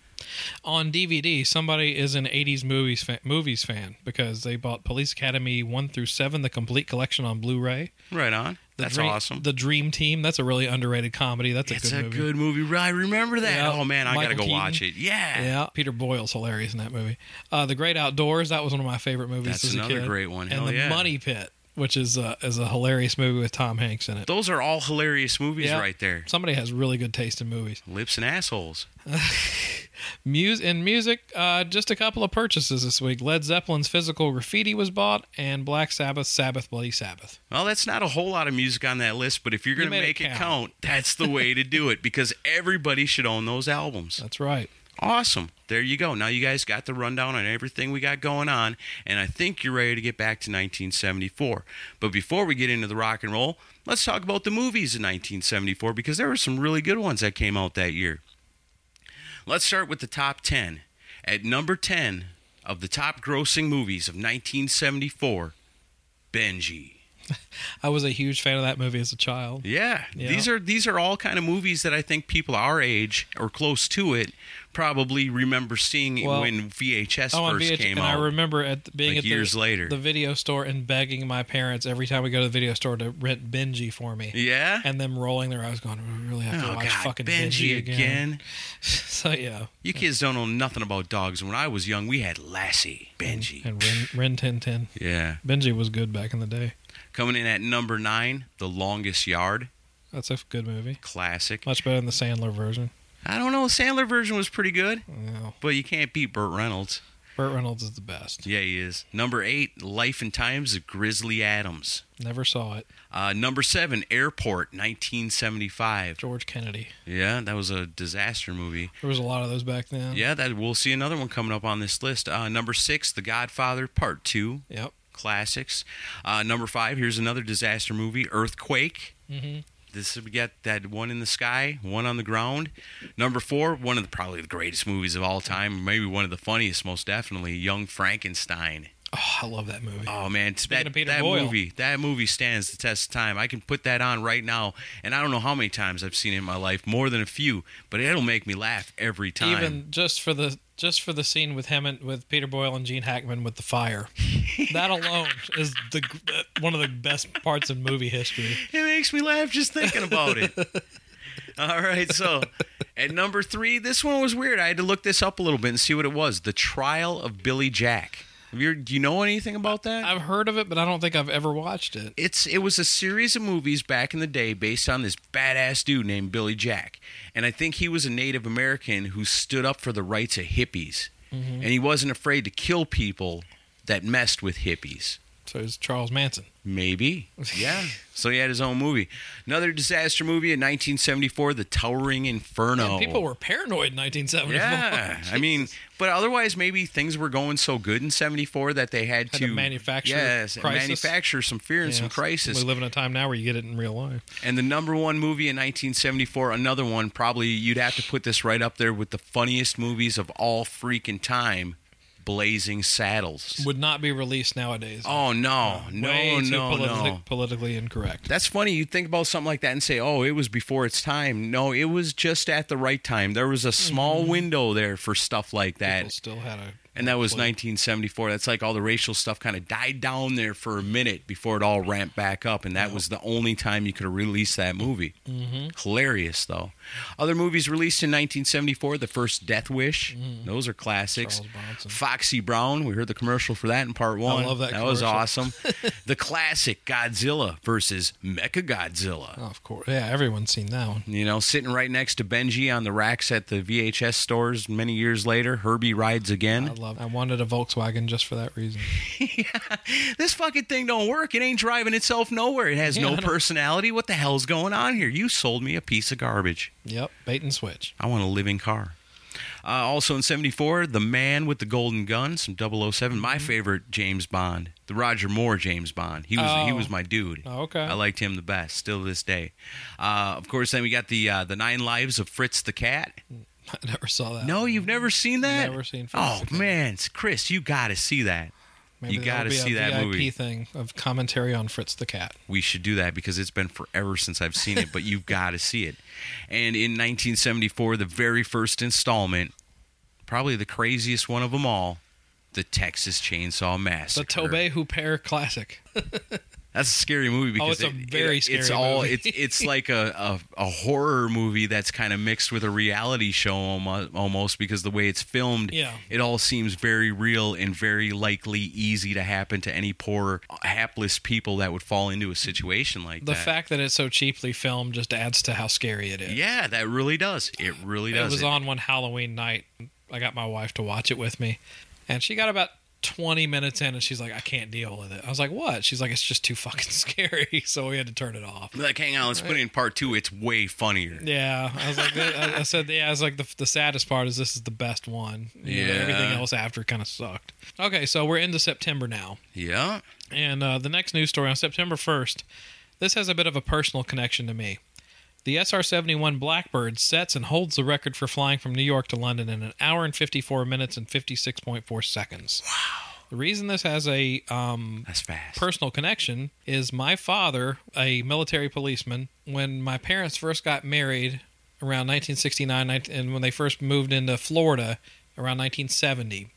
On DVD, somebody is an '80s movies fan, movies fan because they bought Police Academy one through seven, the complete collection on Blu-ray. right on. The That's Dream, awesome. The Dream Team. That's a really underrated comedy. That's a it's good a movie. good movie. I remember that. Yeah. Oh man, I gotta Michael go watch it. Yeah. Yeah, Peter Boyle's hilarious in that movie. Uh, the Great Outdoors. That was one of my favorite movies That's as a another kid. great one. Hell and the yeah. Money Pit, which is uh, is a hilarious movie with Tom Hanks in it. Those are all hilarious movies Yeah. right there. Somebody has really good taste in movies. Lips and assholes. Muse in music, uh, just a couple of purchases this week. Led Zeppelin's Physical Graffiti was bought, and Black Sabbath Sabbath Bloody Sabbath. Well, that's not a whole lot of music on that list, but if you're going to it make it count. count, that's the way to do it because everybody should own those albums. That's right. Awesome. There you go. Now you guys got the rundown on everything we got going on, and I think you're ready to get back to 1974. But before we get into the rock and roll, let's talk about the movies in 1974 because there were some really good ones that came out that year. Let's start with the top 10. At number 10 of the top grossing movies of 1974, Benji. I was a huge fan of that movie as a child. Yeah, Yeah. these are these are all kind of movies that I think people our age or close to it probably remember seeing Well, when VHS Oh, first VH, came and I remember at the, being like at the, years later. the video store and begging my parents every time we go to the video store to rent Benji for me. yeah. And them rolling their eyes, going, "We really have to oh watch God, fucking Benji, Benji, again. so yeah, You kids don't know nothing about dogs. When I was young, we had Lassie, Benji. and Ren, Ren Tin Tin. yeah. Benji was good back in the day. Coming in at number nine, The Longest Yard, That's a good movie. classic. Much better than the Sandler version. I don't know. The Sandler version was pretty good, No, but you can't beat Burt Reynolds. Burt Reynolds is the best. Yeah, he is. Number eight, Life and Times of Grizzly Adams. Never saw it. Uh, number seven, Airport, 1975. George Kennedy. Yeah, that was a disaster movie. There was a lot of those back then. Yeah, that we'll see another one coming up on this list. Uh, number six, The Godfather Part Two, Yep. classics. Uh, number five, here's another disaster movie, Earthquake. hmm This we got that one in the sky, one on the ground. Number four, one of the probably the greatest movies of all time, maybe one of the funniest, most definitely, Young Frankenstein. Oh, I love that movie. Oh man, Speaking that, of Peter that Boyle. movie, that movie stands the test of time. I can put that on right now, and I don't know how many times I've seen it in my life, more than a few, but it'll make me laugh every time. Even just for the just for the scene with him and with Peter Boyle and Gene Hackman with the fire, that alone is the uh, one of the best parts of movie history. It makes me laugh just thinking about it. All right, so at number three, this one was weird. I had to look this up a little bit and see what it was. The Trial of Billy Jack. You, do you know anything about that? I've heard of it, but I don't think I've ever watched it. It's it was a series of movies back in the day based on this badass dude named Billy Jack, and I think he was a Native American who stood up for the rights of hippies, mm-hmm. and he wasn't afraid to kill people that messed with hippies. So it's Charles Manson. Maybe. Yeah. so he had his own movie. Another disaster movie in 1974, The Towering Inferno. Man, people were paranoid in 1974. Yeah. I mean, but otherwise, maybe things were going so good in 74 that they had, Had to to manufacture yes, manufacture some fear and Yeah. some crisis. We live in a time now where you get it in real life. And the number one movie in 1974, another one, probably you'd have to put this right up there with the funniest movies of all freaking time Blazing Saddles. Would not be released nowadays. Oh, no. No, too no, politi- no. politically incorrect. That's funny. You think about something like that and say, "Oh, it was before its time." No, it was just at the right time. There was a small mm-hmm. window there for stuff like that, People still had a and that was 1974. That's like all the racial stuff kind of died down there for a minute before it all ramped back up, and that was the only time you could have released that movie. Mm-hmm. Hilarious though. Other movies released in 1974: The First Death Wish. Those are classics. Foxy Brown. We heard the commercial for that in part one. I love that That was awesome. the classic Godzilla versus Mecha Godzilla. Oh, of course. Yeah, everyone's seen that one. You know, sitting right next to Benji on the racks at the VHS stores many years later. Herbie rides I again. Love. I wanted a Volkswagen just for that reason. this fucking thing don't work. It ain't driving itself nowhere. It has Yeah, no personality. What the hell's going on here? You sold me a piece of garbage. Yep, bait and switch. I want a living car. Uh, also in 74, The Man with the Golden Gun, some 007. My favorite James Bond, the Roger Moore James Bond. He was he Oh. was my dude. Oh, okay. I liked him the best, still to this day. Uh, of course, then we got the uh, the Nine Lives of Fritz the Cat. I never saw that. No, you've never seen that? Never seen Oh man, Chris, you got to see that. Maybe you got to see that VIP movie. thing of commentary on Fritz the Cat. We should do that because it's been forever since I've seen it, but you've got to see it. And in 1974, the very first installment, probably the craziest one of them all, the Texas Chainsaw Massacre, The. Tobe Hooper classic. That's a scary movie oh, because Oh, it's a it- very it- It's scary all it's it's like a, a a horror movie that's kind of mixed with a reality show almost because the way it's filmed, Yeah. it all seems very real and very likely easy to happen to any poor hapless people that would fall into a situation like The that. The fact that it's so cheaply filmed just adds to how scary it is. Yeah, that really does. It really does. It was on one Halloween night. I got my wife to watch it with me, and she got about 20 minutes in and she's like, I can't deal with it. I was like, what? She's like, it's just too fucking scary. So we had to turn it off. Like, hang on, let's put it in part two. It's way funnier. Yeah. I was like, I, I said, yeah, I was like, the, the saddest part is this is the best one. You know, Yeah. everything else after kind of sucked. Okay. So we're into September now. Yeah. And uh, the next news story on September 1st, this has a bit of a personal connection to me. The SR 71 Blackbird sets and holds the record for flying from New York to London in an hour and 54 minutes and 56.4 seconds. Wow. The reason this has a um, personal connection is my father, a military policeman, when my parents first got married around 1969 and when they first moved into Florida around 1970,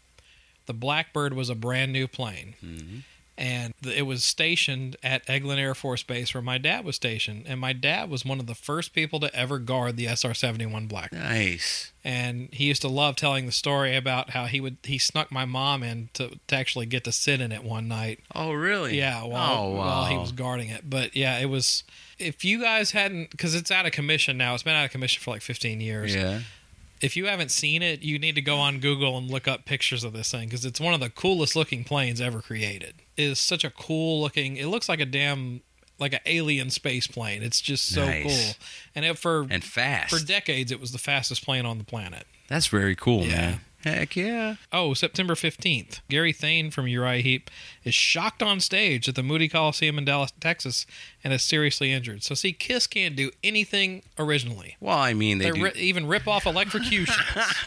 the Blackbird was a brand new plane. And it was stationed at Eglin Air Force Base where my dad was stationed. And my dad was one of the first people to ever guard the SR 71 Blackbird Nice. and he used to love telling the story about how he would he snuck my mom in to, to actually get to sit in it one night Oh, really? yeah oh, while, oh, wow. while he was guarding it but yeah it was if you guys hadn't because it's out of commission now it's been out of commission for like 15 years Yeah. If you haven't seen it you need to go on google and look up pictures of this thing because it's one of the coolest looking planes ever created it is such a cool looking it looks like a damn like an alien space plane it's just so Nice. cool and it, for And fast. for decades it was the fastest plane on the planet That's very cool, Yeah. man. Heck yeah. Oh, September 15th. Gary Thain from Uriah Heep is shocked on stage at the Moody Coliseum in Dallas, Texas, and is seriously injured. So, see, Kiss can't do anything originally. Well, I mean, they ri- even rip off electrocutions.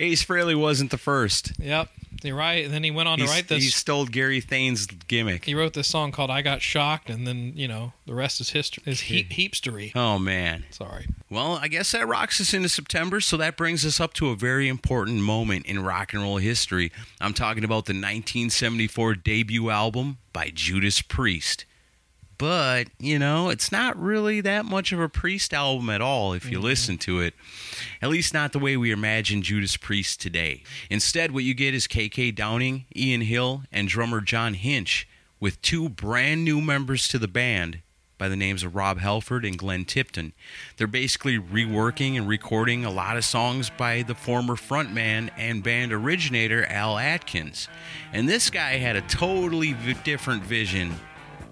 Ace Frehley wasn't the first. yep. Uriah, then he went on to He's- write this. He stole Gary Thain's gimmick. He wrote this song called I Got Shocked, and then, you know, the rest is history. Is he- heapstery. Oh, man. Sorry. Well, I guess that rocks us into September, so that brings us up to a very important moment in rock and roll history. I'm talking about the 1974 debut album by Judas Priest. But, you know, it's not really that much of a Priest album at all if you mm-hmm. listen to it. At least not the way we imagine Judas Priest today. Instead, what you get is KK Downing, Ian Hill, and drummer John Hinch, with two brand new members to the band by the names of Rob Halford and Glenn Tipton. They're basically reworking and recording a lot of songs by the former frontman and band originator Al Atkins. And this guy had a totally v- different vision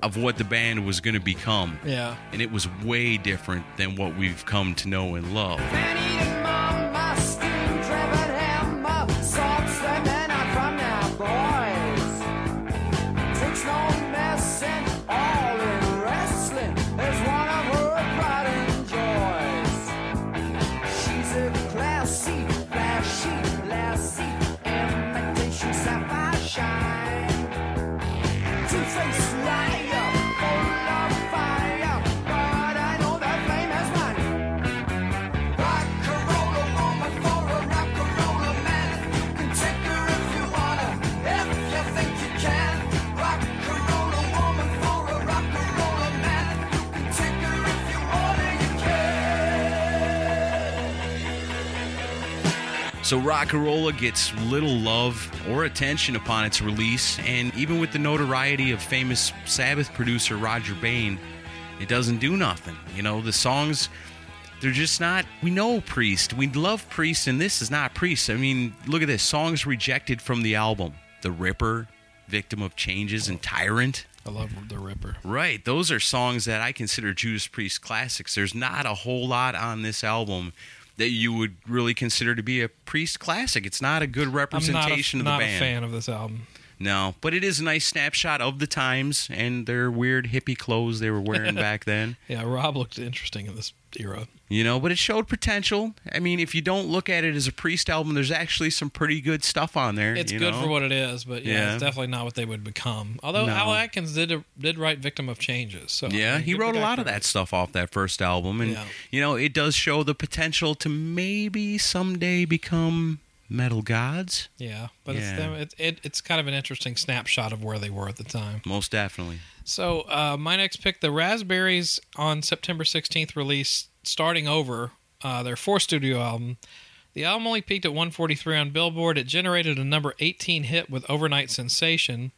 of what the band was going to become. Yeah. And it was way different than what we've come to know and love. So Rocka Rolla gets little love or attention upon its release, and even with the notoriety of famous Sabbath producer Roger Bain, it doesn't do nothing. You know, the songs they're just not we know Priest. We love Priest and this is not Priest. I mean, look at this. Songs rejected from the album. The Ripper, Victim of Changes and Tyrant. I love The Ripper. Right. Those are songs that I consider Judas Priest classics. There's not a whole lot on this album that you would really consider to be a Priest classic. It's not a good representation I'm not, a, not of the a band. fan of this album. No, but it is a nice snapshot of the times and their weird hippie clothes they were wearing back then. Yeah, Rob looked interesting in this era. You know, but it showed potential. I mean, if you don't look at it as a Priest album, there's actually some pretty good stuff on there. It's good know? for what it is, but yeah, Yeah. it's definitely not what they would become. Although No. Al Atkins did did write "Victim of Changes," so Yeah, I mean, he wrote a lot of that stuff off that first album, and Yeah. you know it does show the potential to maybe someday become metal gods. Yeah, but Yeah. it's them. It, it, it's kind of an interesting snapshot of where they were at the time. Most definitely. So uh, my next pick, the Raspberries, on September 16th, released "Starting Over," uh, their fourth studio album. The album only peaked at 143 on Billboard. It generated a number 18 hit with "Overnight Sensation."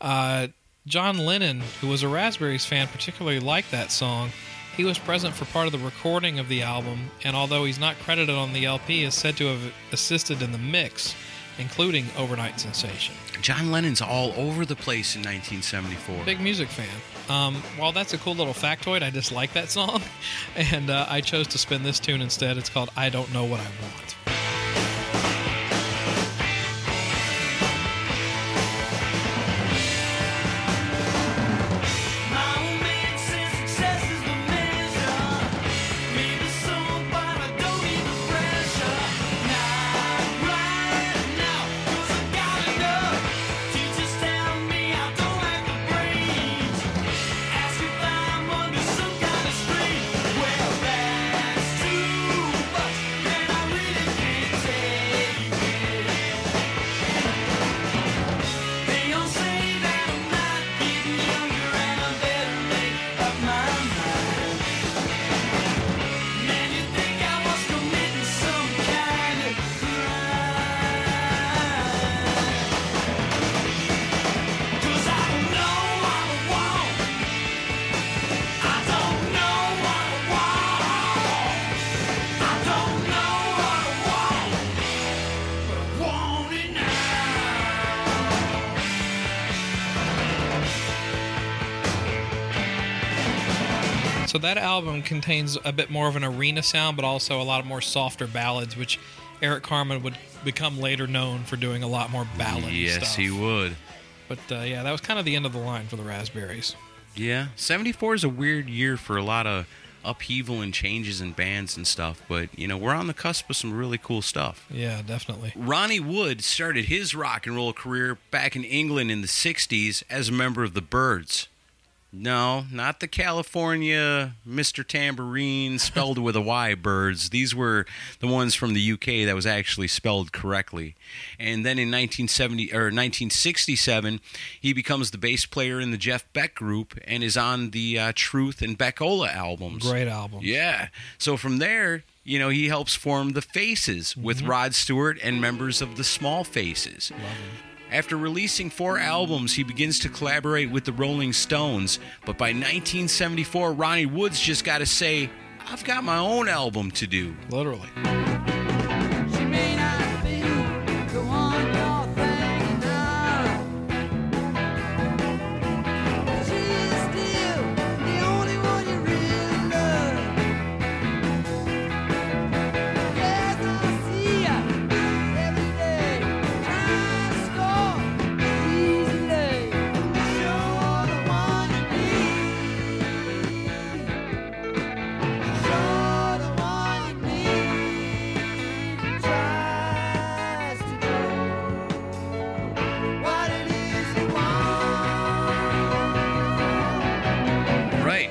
Uh, John Lennon, who was a Raspberries fan, particularly liked that song. He was present for part of the recording of the album, and although he's not credited on the LP, is said to have assisted in the mix. including Overnight Sensation. John Lennon's all over the place in 1974. Big music fan. Um, while that's a cool little factoid, I just like that song, and uh, I chose to spin this tune instead. It's called "I Don't Know What I Want." Contains a bit more of an arena sound, but also a lot of more softer ballads, which Eric Carmen would become later known for doing a lot more ballad yes, stuff. he would. But uh, yeah, that was kind of the end of the line for the Raspberries. Yeah, 74 is a weird year for a lot of upheaval and changes in bands and stuff, but you know, we're on the cusp of some really cool stuff. Yeah, definitely. Ronnie Wood started his rock and roll career back in England in the 60s as a member of the Birds. No, not the California Mr. Tambourine spelled with a Y birds. These were the ones from the UK that was actually spelled correctly. And then in 1970 or 1967, he becomes the bass player in the Jeff Beck group and is on the uh, Truth and Beck-Ola albums. Great album. Yeah. So from there, you know, he helps form the Faces with Rod Stewart and members of the Small Faces. After releasing four albums, he begins to collaborate with the Rolling Stones. But by 1974, Ronnie Wood's just got to say, I've got my own album to do. Literally.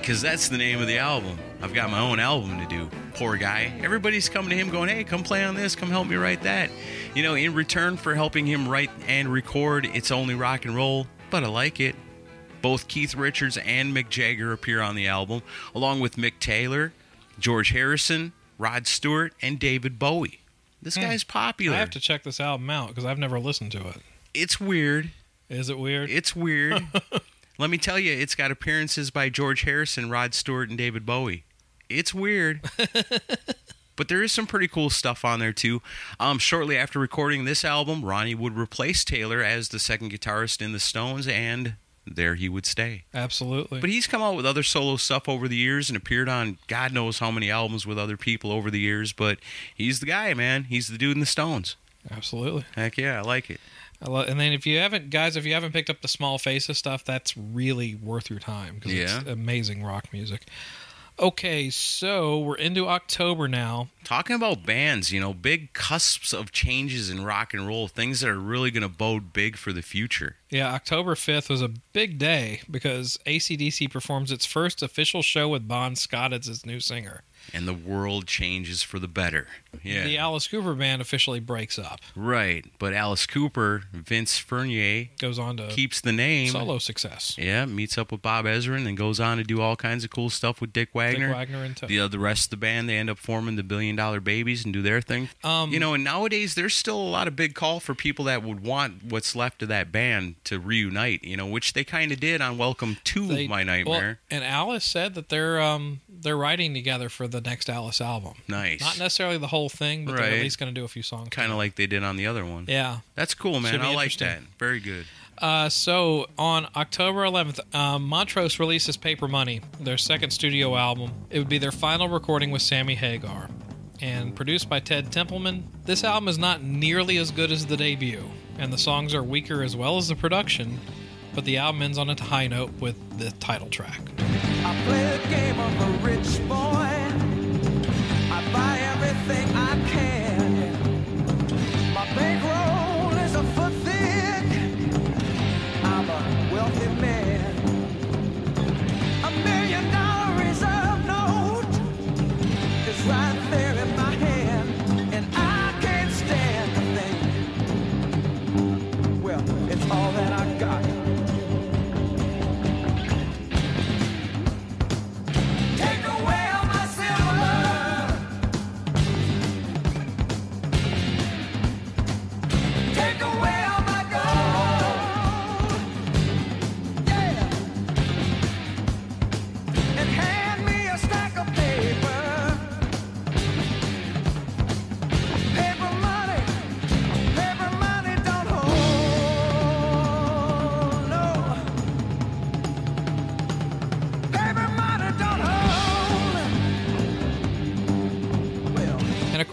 Because that's the name of the album. I've got my own album to do. Poor guy. Everybody's coming to him going, hey, come play on this, come help me write that. You know, in return for helping him write and record It's Only Rock and Roll, but I like it. Both Keith Richards and Mick Jagger appear on the album, along with Mick Taylor, George Harrison, Rod Stewart, and David Bowie. This hmm. guy's popular. I have to check this album out because I've never listened to it. It's weird. Is it weird? It's weird. Let me tell you, it's got appearances by George Harrison, Rod Stewart, and David Bowie. It's weird. but there is some pretty cool stuff on there too. Um, shortly after recording this album, Ronnie would replace Taylor as the second guitarist in the Stones, and there he would stay. Absolutely. But he's come out with other solo stuff over the years and appeared on God knows how many albums with other people over the years. But he's the guy, man. He's the dude in the Stones. Absolutely. Heck yeah, I like it. I lo- and then if you haven't, guys, if you haven't picked up the Small Faces stuff, that's really worth your time because Yeah. it's amazing rock music. Okay, so we're into October now. Talking about bands, you know, big cusps of changes in rock and roll, things that are really going to bode big for the future. Yeah, October 5th was a big day because ACDC performs its first official show with Bon Scott as its new singer. And the world changes for the better. Yeah. The Alice Cooper band officially breaks up. Right. But Alice Cooper, Vince Furnier, Goes on to keeps the name. solo success. Yeah, meets up with Bob Ezrin and goes on to do all kinds of cool stuff with Dick Wagner. Wagner and the, the rest of the band, they end up forming the Billion Dollar Babies and do their thing. Um, you know, and nowadays there's still a lot of big call for people that would want what's left of that band to reunite. You know, which they kind of did on Welcome to They- My well, Nightmare. and Alice said that they're um, they're writing together for the next Alice album. Nice. Not necessarily the whole thing, but they're Right. at least going to do a few songs. Kind of like they did on the other one. Yeah. That's cool, man. Should be I like that. interesting. Very good. Uh, so on October 11th, um, Montrose releases Paper Money, their second studio album. It would be their final recording with Sammy Hagar, and produced by Ted Templeman. This album is not nearly as good as the debut, and the songs are weaker as well as the production. But the album ends on a high note with the title track. I play the game of a rich boy. Everything I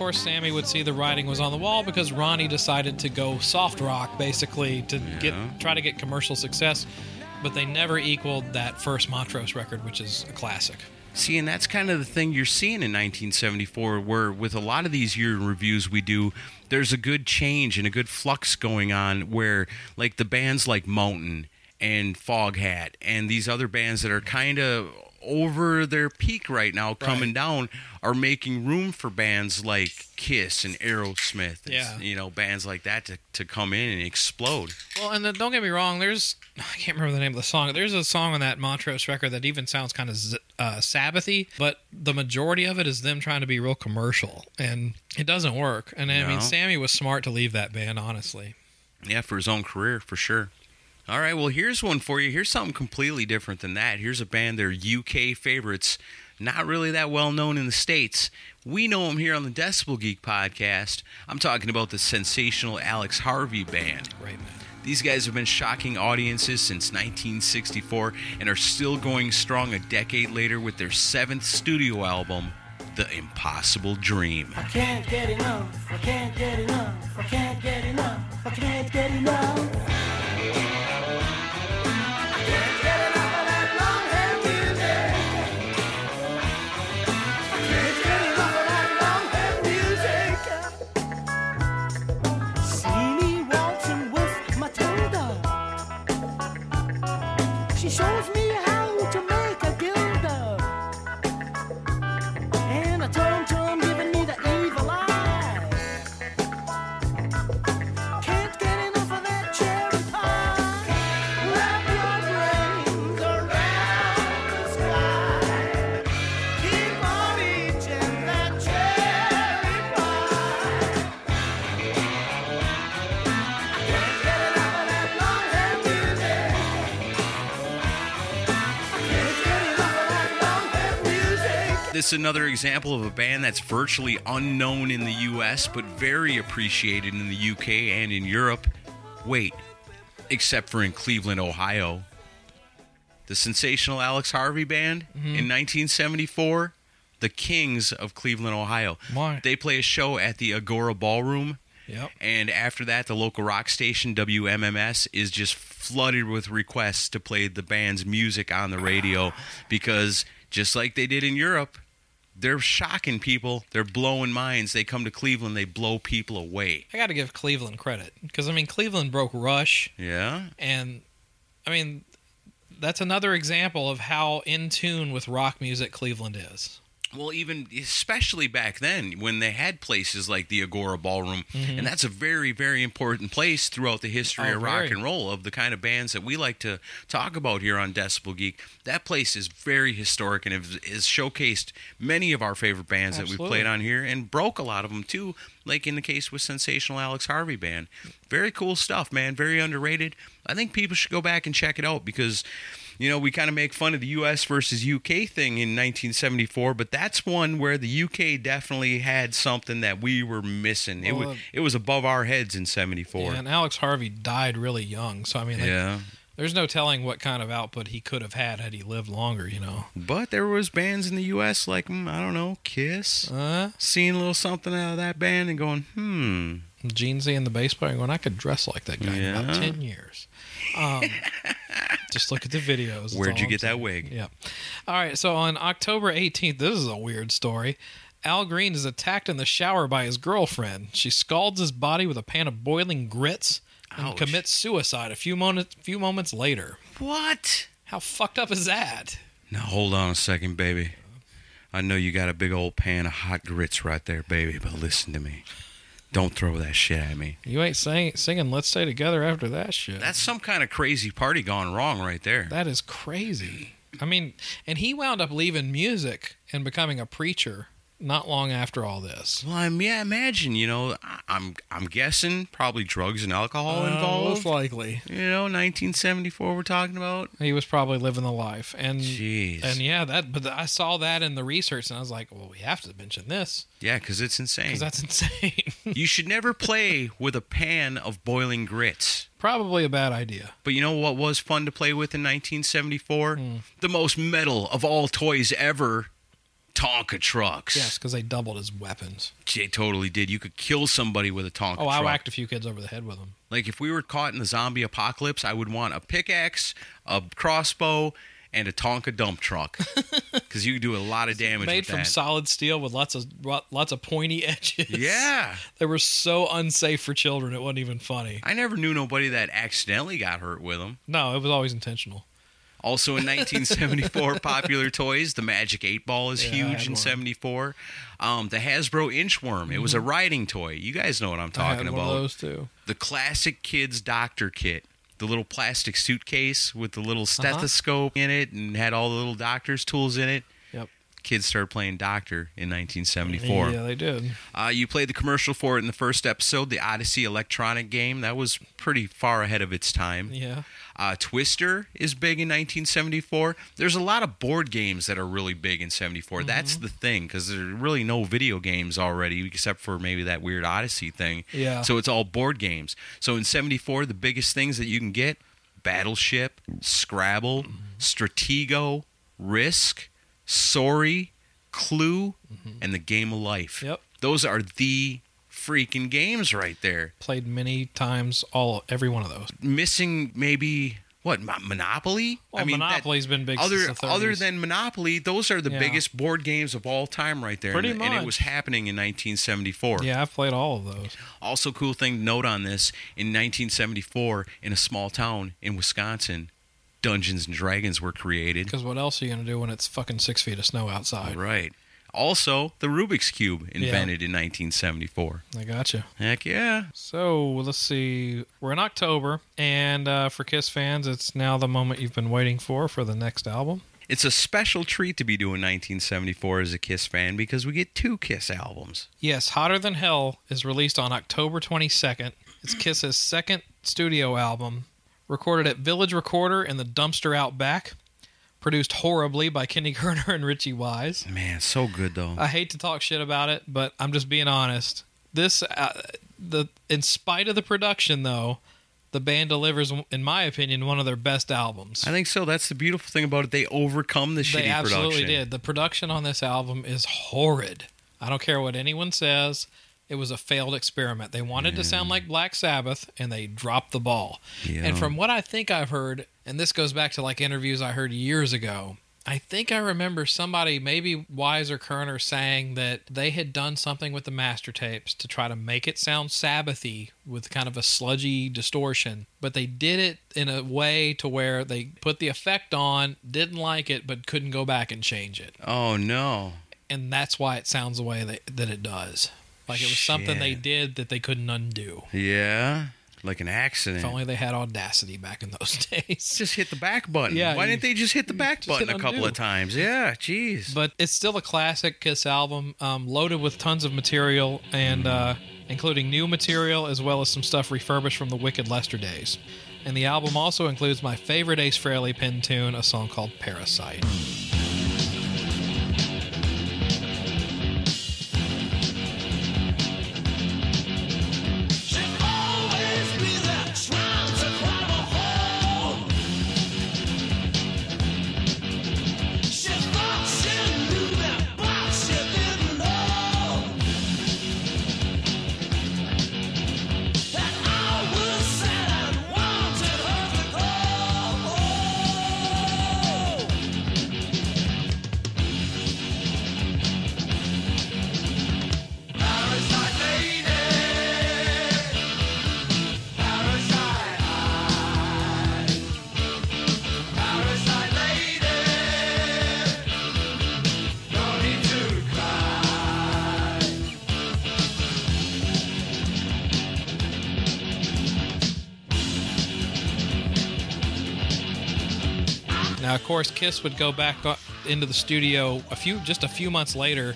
course, Sammy would see the writing was on the wall because Ronnie decided to go soft rock, basically, to get try to get commercial success. But they never equaled that first Montrose record, which is a classic. See, and that's kind of the thing you're seeing in 1974, where with a lot of these year reviews we do, there's a good change and a good flux going on where, like, the bands like Mountain and Foghat and these other bands that are kind of over their peak right now, coming down, are making room for bands like Kiss and Aerosmith, and, Yeah. you know, bands like that to, to come in and explode. Well, and then, don't get me wrong, there's I can't remember the name of the song. There's a song on that Montrose record that even sounds kind of uh, Sabbathy, but the majority of it is them trying to be real commercial, and it doesn't work. And I No. mean, Sammy was smart to leave that band, honestly. Yeah, for his own career, for sure. All right, well, here's one for you. Here's something completely different than that. Here's a band, they're UK favorites, not really that well known in the States. We know them here on the Decibel Geek podcast. I'm talking about the sensational Alex Harvey Band. Right, man. These guys have been shocking audiences since 1964 and are still going strong a decade later with their seventh studio album, The Impossible Dream. I She shows me This is another example of a band that's virtually unknown in the US but very appreciated in the UK and in Europe. Wait, except for in Cleveland, Ohio. The sensational Alex Harvey Band mm-hmm. in 1974, the Kings of Cleveland, Ohio. Why? They play a show at the Agora Ballroom. Yep. And after that, the local rock station, WMMS, is just flooded with requests to play the band's music on the radio ah. because, just like they did in Europe, they're shocking people. They're blowing minds. They come to Cleveland, they blow people away. I got to give Cleveland credit because I mean Cleveland broke Rush, Yeah? and I mean that's another example of how in tune with rock music Cleveland is. Well, even especially back then when they had places like the Agora Ballroom, Mhm. and that's a very, very important place throughout the history Oh, of rock very. and roll of the kind of bands that we like to talk about here on Decibel Geek. That place is very historic and has showcased many of our favorite bands that we Absolutely. played on here and broke a lot of them too, like in the case with Sensational Alex Harvey Band. Very cool stuff, man. Very underrated. I think people should go back and check it out because You know, we kind of make fun of the US versus UK thing in 1974, but that's one where the UK definitely had something that we were missing. It was uh, it was above our heads in 74. Yeah, and Alex Harvey died really young, so I mean, like, Yeah. there's no telling what kind of output he could have had had he lived longer. You know, But there was bands in the U.S. like mm, I don't know, Kiss. uh, Seeing a little something out of that band and going, hmm, Gene Z and the bass player going, I could dress like that guy in about ten years. Um, just look at the videos. where'd you I'm get that wig? Yep. All right. So on October 18th, this is a weird story. Al Green is attacked in the shower by his girlfriend. She scalds his body with a pan of boiling grits and Ouch. commits suicide a few moments few moments later. What? How fucked up is that? Now hold on a second, baby. I know you got a big old pan of hot grits right there, baby, but listen to me. Don't throw that shit at me. You ain't sing, singing "Let's Stay Together" after that shit. That's some kind of crazy party gone wrong right there. that is crazy. I mean, and he wound up leaving music and becoming a preacher not long after all this. Well, I mean, yeah, imagine, you know, I'm I'm guessing probably drugs and alcohol Uh, involved. most likely. You know, 1974 we're talking about. He was probably living the life, and Jeez. and yeah, that. But I saw that in the research, and I was like, well, we have to mention this Yeah, because it's insane. because that's insane. you should never play with a pan of boiling grits. probably a bad idea. But you know what was fun to play with in 1974? Hmm. The most metal of all toys ever Tonka trucks. Yes, because they doubled as weapons. They totally did. You could kill somebody with a Tonka Oh, I truck. whacked a few kids over the head with them. Like if we were caught in the zombie apocalypse, I would want a pickaxe, a crossbow, and a Tonka dump truck. Because you could do a lot of damage Made from that. solid steel with lots of lots of pointy edges. yeah. they were so unsafe for children. It wasn't even funny. I never knew nobody that accidentally got hurt with them. No, it was always intentional. Also in 1974, popular toys, the Magic 8 Ball is Yeah, huge in one. 74. Um, the Hasbro Inchworm, it was a riding toy. You guys know what I'm Mm-hmm. Talking about. those too. The classic kids doctor kit. The little plastic suitcase with the little Uh-huh. stethoscope in it and had all the little doctor's tools in it. Kids started playing doctor in 1974. Yeah, they did. Uh, you played the commercial for it in the first episode, the Odyssey electronic game. That was pretty far ahead of its time. Yeah. Uh, Twister is big in 1974. There's a lot of board games that are really big in 74. Mm-hmm. That's the thing, because there are really no video games already, except for maybe that weird Odyssey thing. Yeah. So it's all board games. So in 74, the biggest things that you can get Battleship, Scrabble, Mm-hmm. Stratego, Risk, Sorry, Clue, and the Game of Life. Mm-hmm. Yep. Those are the freaking games right there. Played many times. All every one of those. Missing maybe what Mo- Monopoly? Well, Monopoly's been big Other since the other than Monopoly, those are the Yeah. biggest board games of all time right there. Pretty and, and it was happening in 1974. Yeah, I've played all of those. Also, cool thing to note on this: in 1974, in a small town in Wisconsin, Dungeons and Dragons were created. Because what else are you gonna do when it's fucking six feet of snow outside? Right. Also, the Rubik's Cube invented in 1974. I gotcha. Heck yeah. So let's see. We're in October, and uh, for Kiss fans, it's now the moment you've been waiting for for the next album. It's a special treat to be doing 1974 as a Kiss fan because we get two Kiss albums. Yes, Hotter Than Hell is released on October 22nd. It's Kiss's second studio album, recorded at Village Recorder in the dumpster out back, produced horribly by Kenny Kerner and Richie Wise. Man, so good though. I hate to talk shit about it, but I'm just being honest. This, uh, the in spite of the production, though, the band delivers, in my opinion, one of their best albums. I think so. That's the beautiful thing about it. They overcome the shitty They absolutely production. did. The production on this album is horrid. I don't care what anyone says. It was a failed experiment. They wanted to sound like Black Sabbath and they dropped the ball. Yeah. And from what I think I've heard, and this goes back to like interviews I heard years ago, I think I remember somebody, maybe Wise or Kerner, saying that they had done something with the master tapes to try to make it sound Sabbathy with kind of a sludgy distortion. But they did it in a way to where they put the effect on, didn't like it, but couldn't go back and change it. Oh no. And that's why it sounds the way that, that it does. Like it was something they did that they couldn't undo. Yeah. Like an accident. If only they had audacity back in those days. just hit the back button. Yeah, Why you- didn't they just hit the back button hit a couple undo. of times? Yeah, jeez. But it's still a classic Kiss album, um, loaded with tons of material and uh, including new material as well as some stuff refurbished from the Wicked Lester days. And the album also includes my favorite Ace Frehley pin tune, a song called Parasite. Course, Kiss would go back into the studio a few, just a few months later,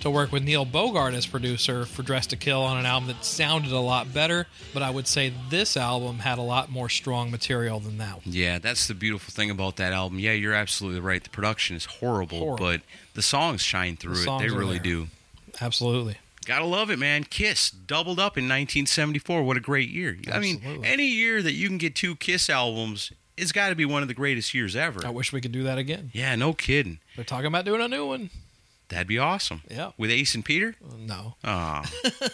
to work with Neil Bogart as producer for Dress to Kill on an album that sounded a lot better. But I would say this album had a lot more strong material than that. one. Yeah, that's the beautiful thing about that album. Yeah, you're absolutely right. The production is horrible, Horrible. but the songs shine through The it. songs They really there. do. Absolutely. Gotta love it, man. Kiss doubled up in 1974. What a great year. I mean, any year that you can get two Kiss albums, it's got to be one of the greatest years ever. I wish we could do that again. Yeah, no kidding. They're talking about doing a new one. That'd be awesome. Yeah. With Ace and Peter? Uh, no. Aw.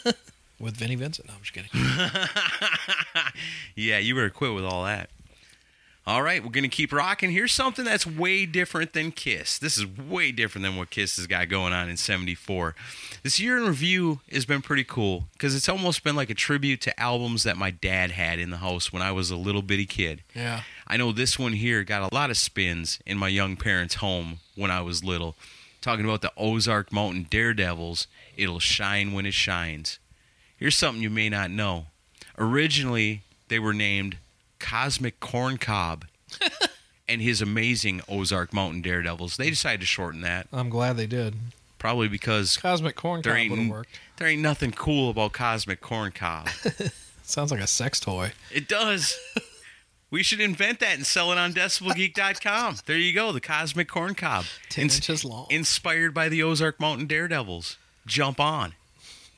With Vinnie Vincent. No, I'm just kidding. yeah, you better quit with all that. All right, we're going to keep rocking. Here's something that's way different than Kiss. This is way different than what Kiss has got going on in 74. This year in review has been pretty cool because it's almost been like a tribute to albums that my dad had in the house when I was a little bitty kid. Yeah. I know this one here got a lot of spins in my young parents' home when I was little. Talking about the Ozark Mountain Daredevils, it'll shine when it shines. Here's something you may not know. Originally, they were named Cosmic Corn Cob and his amazing Ozark Mountain Daredevils. They decided to shorten that, I'm glad they did. probably because Cosmic Corn there Cob would have ain't, worked. there ain't nothing cool about Cosmic Corn Cob. Sounds like a sex toy. It does. We should invent that and sell it on decibelgeek.com. There you go, the Cosmic Corn Cob. 10 Ins- inches long. Inspired by the Ozark Mountain Daredevils. Jump on.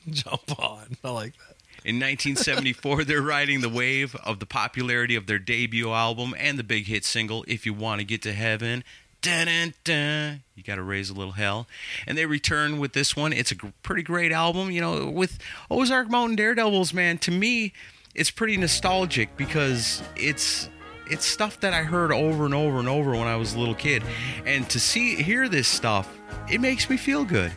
Jump on. I like that. In 1974, they're riding the wave of the popularity of their debut album and the big hit single, If You Want to Get to Heaven. Dun, dun, dun. You got to raise a little hell. And they return with this one. It's a pretty great album. You know, with Ozark Mountain Daredevils, man, to me, it's pretty nostalgic because it's it's stuff that I heard over and over and over when I was a little kid. And to see hear this stuff, it makes me feel good.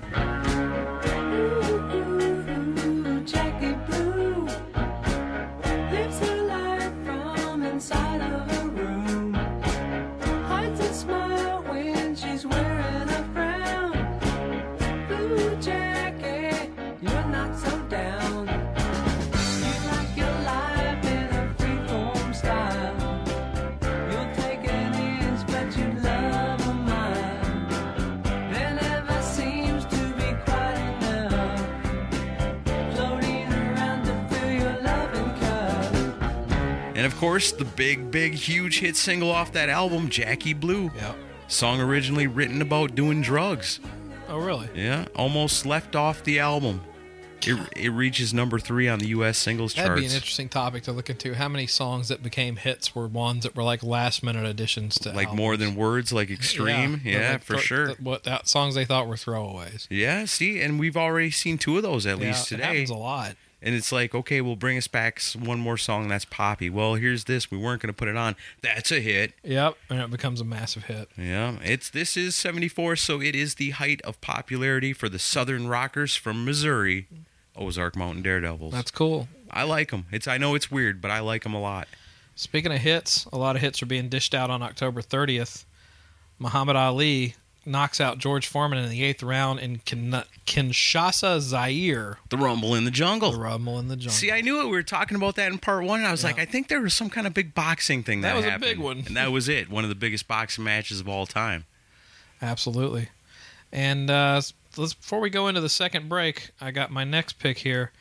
And of course, the big, big, huge hit single off that album, Jackie Blue. Yeah. Song originally written about doing drugs. Oh, really? Yeah, almost left off the album. It, it reaches number three on the U.S. singles That'd charts. be an interesting topic to look into. How many songs that became hits were ones that were like last minute additions to like albums? more than words, like extreme. but Yeah, like for thro- sure. th- what that songs they thought were throwaways. yeah, see, and we've already seen two of those at Yeah, least today. happens a lot. And it's like, okay, we'll bring us back one more song that's poppy. Well, here's this. We weren't going to put it on. That's a hit. Yep, and it becomes a massive hit. Yeah, it's this is 74, so it is the height of popularity for the Southern Rockers from Missouri, Ozark Mountain Daredevils. That's cool. I like them. It's I know it's weird, but I like them a lot. Speaking of hits, a lot of hits are being dished out on October 30th. Muhammad Ali knocks out George Foreman in the eighth round in Kin- Kinshasa, Zaire. The Rumble in the Jungle. The Rumble in the Jungle. See, I knew it. We were talking about that in part one, and I was like, I think there was some kind of big boxing thing that, That was a big one. and that was it. One of the biggest boxing matches of all time. Absolutely. And uh, let's before we go into the second break, I got my next pick here.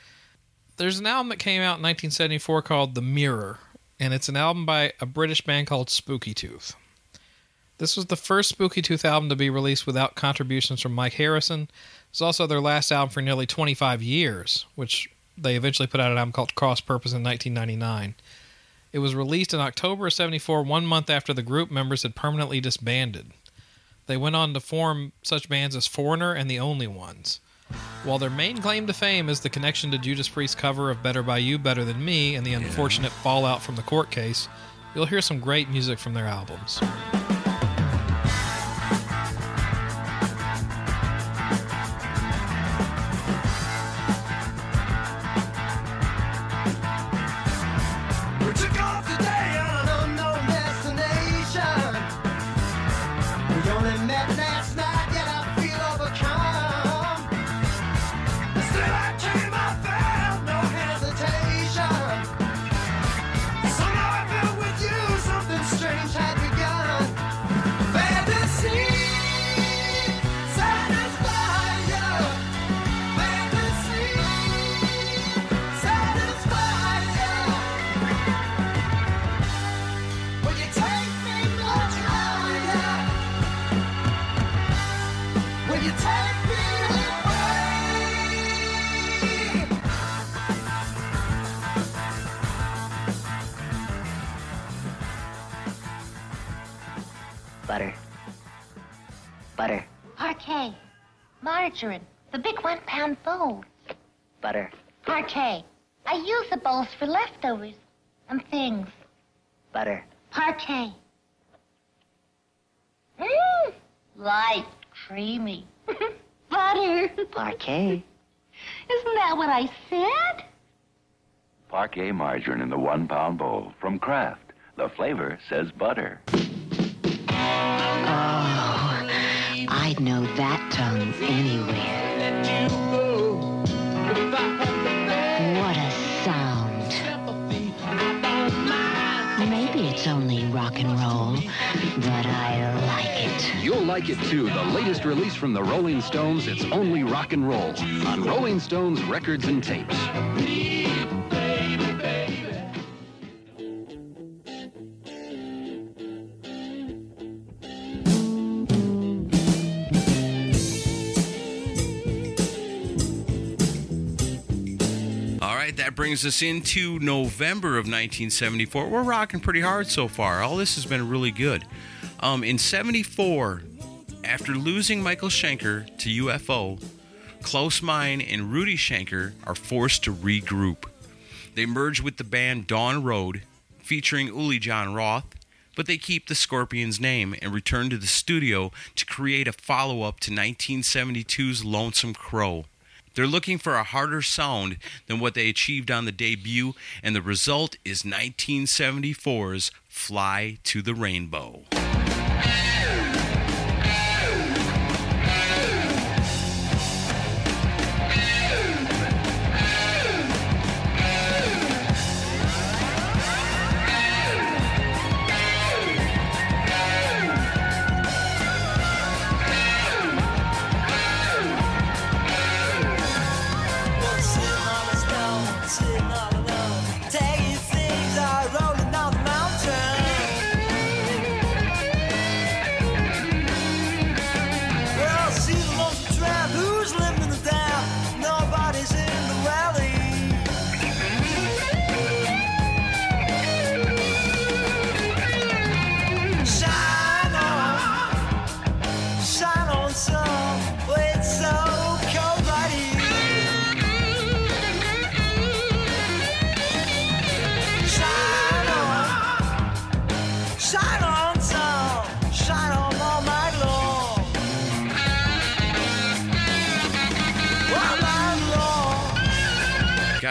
There's an album that came out in 1974 called The Mirror, and it's an album by a British band called Spooky Tooth. This was the first Spooky Tooth album to be released without contributions from Mike Harrison. It's also their last album for nearly 25 years, which they eventually put out an album called Cross Purpose in 1999. It was released in October of 74, one month after the group members had permanently disbanded. They went on to form such bands as Foreigner and The Only Ones. While their main claim to fame is the connection to Judas Priest's cover of Better By You, Better Than Me, and the unfortunate fallout from the court case, you'll hear some great music from their albums. Margarine. The big one pound bowl. Butter. Parkay. I use the bowls for leftovers and things. Butter. Parkay. Mmm. Light. Creamy. Butter. Parkay. Isn't that what I said? Parkay margarine in the one pound bowl from Kraft. The flavor says butter. Oh, I'd know that tongue anywhere. What a sound. Maybe it's only rock and roll, but I like it. You'll like it too. The latest release from the Rolling Stones, it's only rock and roll on Rolling Stones records and tapes. Brings us into November of 1974. We're rocking pretty hard so far. All this has been really good. Um, in 74, after losing Michael Schenker to UFO, Klaus Meine and Rudy Schenker are forced to regroup. They merge with the band Dawn Road, featuring Uli Jon Roth, but they keep the Scorpions name and return to the studio to create a follow up to 1972's Lonesome Crow. They're looking for a harder sound than what they achieved on the debut, and the result is 1974's Fly to the Rainbow.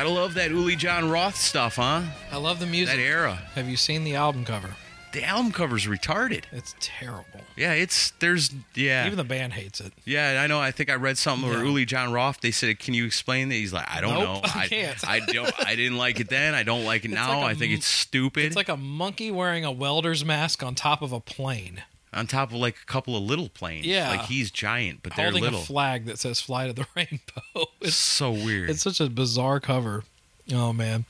Gotta love that Uli Jon Roth stuff, huh? I love the music. That era. Have you seen the album cover? The album cover's retarded. It's terrible. Yeah, it's there's yeah. Even the band hates it. Yeah, I know. I think I read something where Yeah. Uli Jon Roth. They said, "Can you explain that?" He's like, "I don't Nope, know. I can't." I don't. I didn't like it then. I don't like it It's now. like a I think it's stupid." It's like a monkey wearing a welder's mask on top of a plane, on top of like a couple of little planes. Yeah. like he's giant, but they're holding little. a flag that says "Fly to the Rainbow." It's so weird. It's such a bizarre cover. Oh man.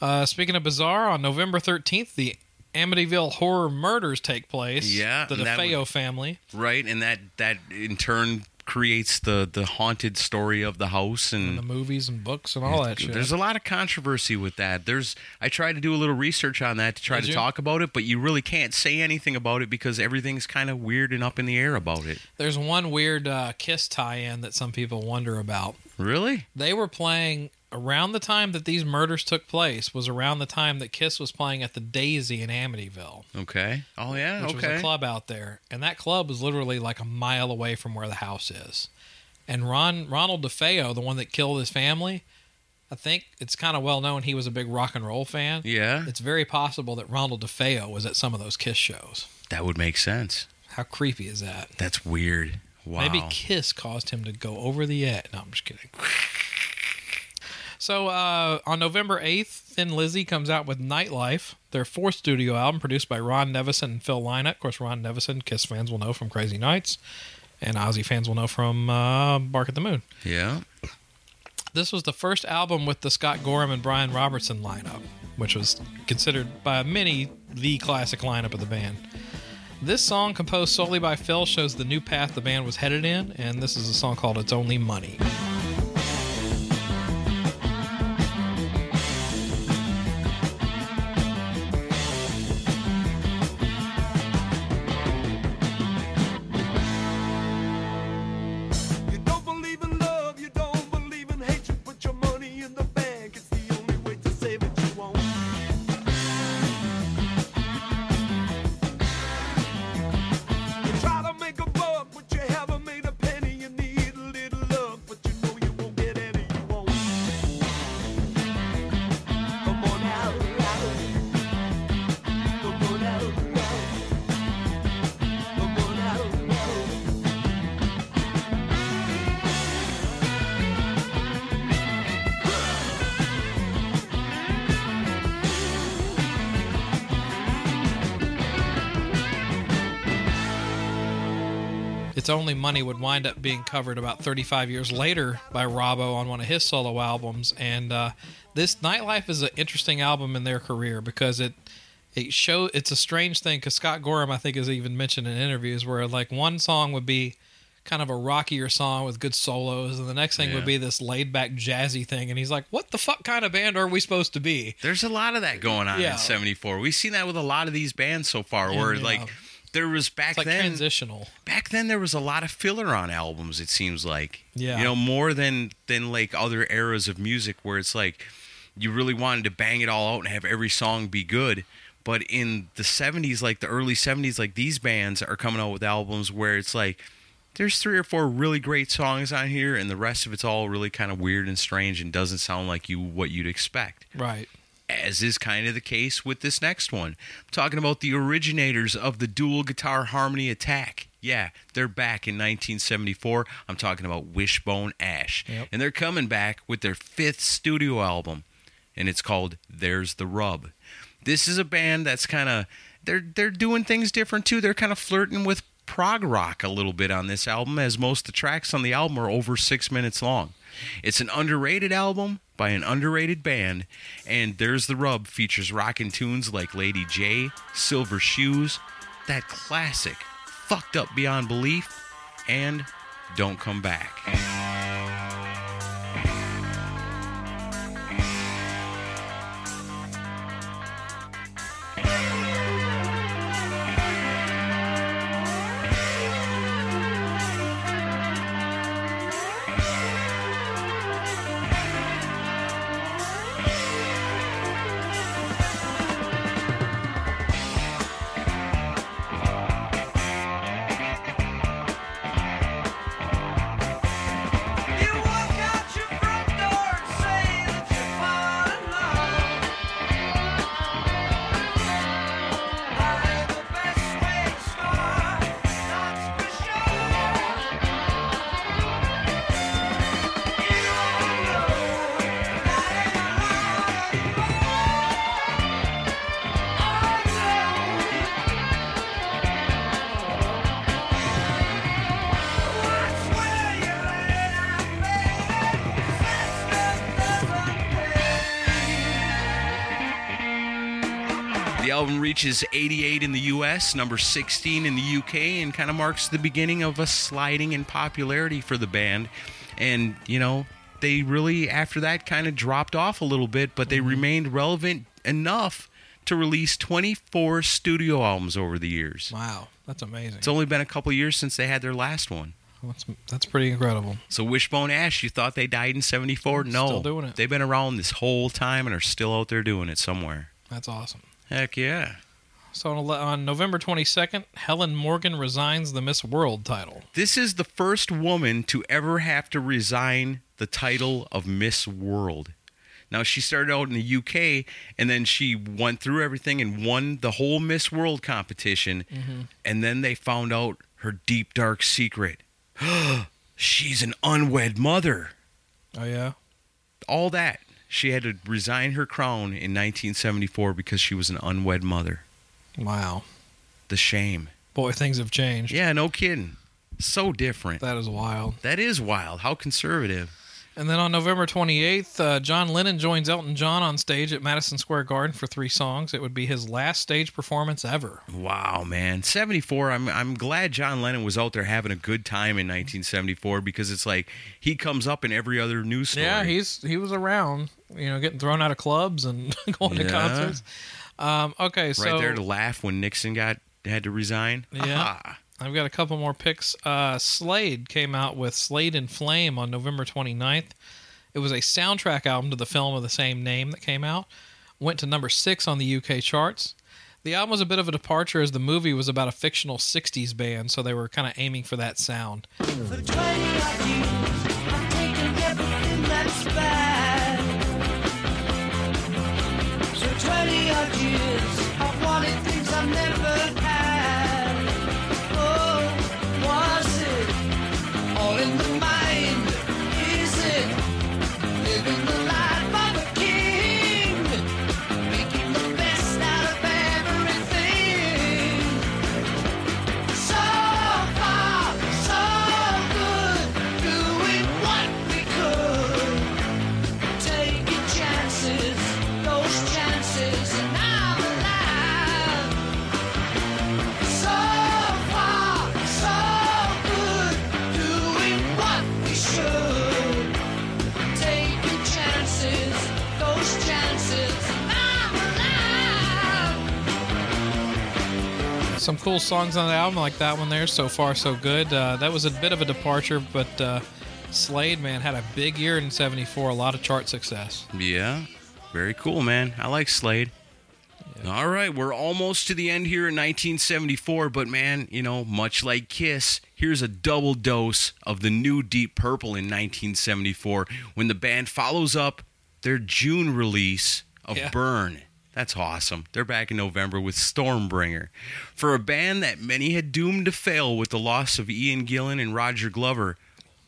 Uh, speaking of bizarre, on November 13th, the Amityville horror murders take place. Yeah, The DeFeo would- family. Right, and that that in turn creates the the haunted story of the house and, And the movies and books and all that shit. There's a lot of controversy with that. There's I tried to do a little research on that to try Did to you? talk about it, but you really can't say anything about it because everything's kind of weird and up in the air about it. There's one weird uh, Kiss tie-in that some people wonder about. Really? They were playing around the time that these murders took place. Was around the time that Kiss was playing at the Daisy in Amityville, Okay. Oh yeah. which okay. was a club out there, and that club was literally like a mile away from where the house is. And Ron Ronald DeFeo, the one that killed his family, I think it's kind of well known he was a big rock and roll fan. Yeah. It's very possible that Ronald DeFeo was at some of those Kiss shows. That would make sense. How creepy is that? That's weird. Wow. Maybe Kiss caused him to go over the edge. No, I'm just kidding. So uh, on November 8th, Thin Lizzy comes out with Nightlife, their fourth studio album produced by Ron Nevison and Phil Lynott. Of course, Ron Nevison, Kiss fans will know from Crazy Nights, and Ozzy fans will know from uh, Bark at the Moon. Yeah. This was the first album with the Scott Gorham and Brian Robertson lineup, which was considered by many the classic lineup of the band. This song, composed solely by Phil, shows the new path the band was headed in, and this is a song called It's Only Money. Only Money would wind up being covered about 35 years later by Robbo on one of his solo albums. And uh, this Nightlife is an interesting album in their career because it it show it's a strange thing because Scott Gorham I think has even mentioned in interviews where like one song would be kind of a rockier song with good solos and the next thing Yeah. would be this laid back jazzy thing and he's like what the fuck kind of band are we supposed to be There's a lot of that going on Yeah. in '74. We've seen that with a lot of these bands so far, And, where like there was back like then. transitional back then there was a lot of filler on albums. It seems like Yeah. you know more than than like other eras of music where it's like you really wanted to bang it all out and have every song be good. But in the '70s, like the early '70s, like these bands are coming out with albums where it's like there's three or four really great songs on here, and the rest of it's all really kind of weird and strange and doesn't sound like you what you'd expect right as is kind of the case with this next one. I'm talking about the originators of the dual guitar harmony attack. Yeah, they're back in 1974. I'm talking about Wishbone Ash. Yep. And they're coming back with their fifth studio album, and it's called There's the Rub. This is a band that's kind of they're they're doing things different too. They're kind of flirting with prog rock a little bit on this album, as most of the tracks on the album are over six minutes long. It's an underrated album by an underrated band, and There's the Rub features rockin' tunes like Lady Jay, Silver Shoes, that classic, Fucked Up Beyond Belief, and Don't Come Back. Reaches 88 in the US, number 16 in the UK, and kind of marks the beginning of a sliding in popularity for the band. And, you know, they really, after that, kind of dropped off a little bit, but they mm-hmm. remained relevant enough to release 24 studio albums over the years. Wow, that's amazing. It's only been a couple years since they had their last one. That's, that's pretty incredible. So Wishbone Ash, you thought they died in 74? No. Still doing it. They've been around this whole time and are still out there doing it somewhere. That's awesome. Heck yeah. So on, on November 22nd, Helen Morgan resigns the Miss World title. This is the first woman to ever have to resign the title of Miss World. Now, she started out in the UK and then she went through everything and won the whole Miss World competition. Mhm. And then they found out her deep, dark secret. She's an unwed mother. Oh, yeah? All that. She had to resign her crown in 1974 because she was an unwed mother. Wow. The shame. Boy, things have changed. Yeah, no kidding. So different. That is wild. That is wild. How conservative. And then on November 28th, uh, John Lennon joins Elton John on stage at Madison Square Garden for three songs. It would be his last stage performance ever. Wow, man. 74. I'm I'm glad John Lennon was out there having a good time in 1974 because it's like he comes up in every other news story. Yeah, he's he was around, you know, getting thrown out of clubs and going to concerts. Um, okay, so right there to laugh when Nixon got had to resign. Yeah. I've got a couple more picks. Uh, Slade came out with Slade in Flame on November 29th. It was a soundtrack album to the film of the same name that came out. Went to number six on the UK charts. The album was a bit of a departure as the movie was about a fictional 60s band, so they were kind of aiming for that sound. For years, I've wanted things I've never Some cool songs on the album, like that one there. So far, so good. Uh, that was a bit of a departure, but uh, Slade, man, had a big year in 74, a lot of chart success. Yeah. Very cool, man. I like Slade. All right, we're almost to the end here in 1974, but man, you know, much like Kiss, here's a double dose of the new Deep Purple in 1974 when the band follows up their June release of Yeah. Burn. That's awesome. They're back in November with Stormbringer. For a band that many had doomed to fail with the loss of Ian Gillan and Roger Glover,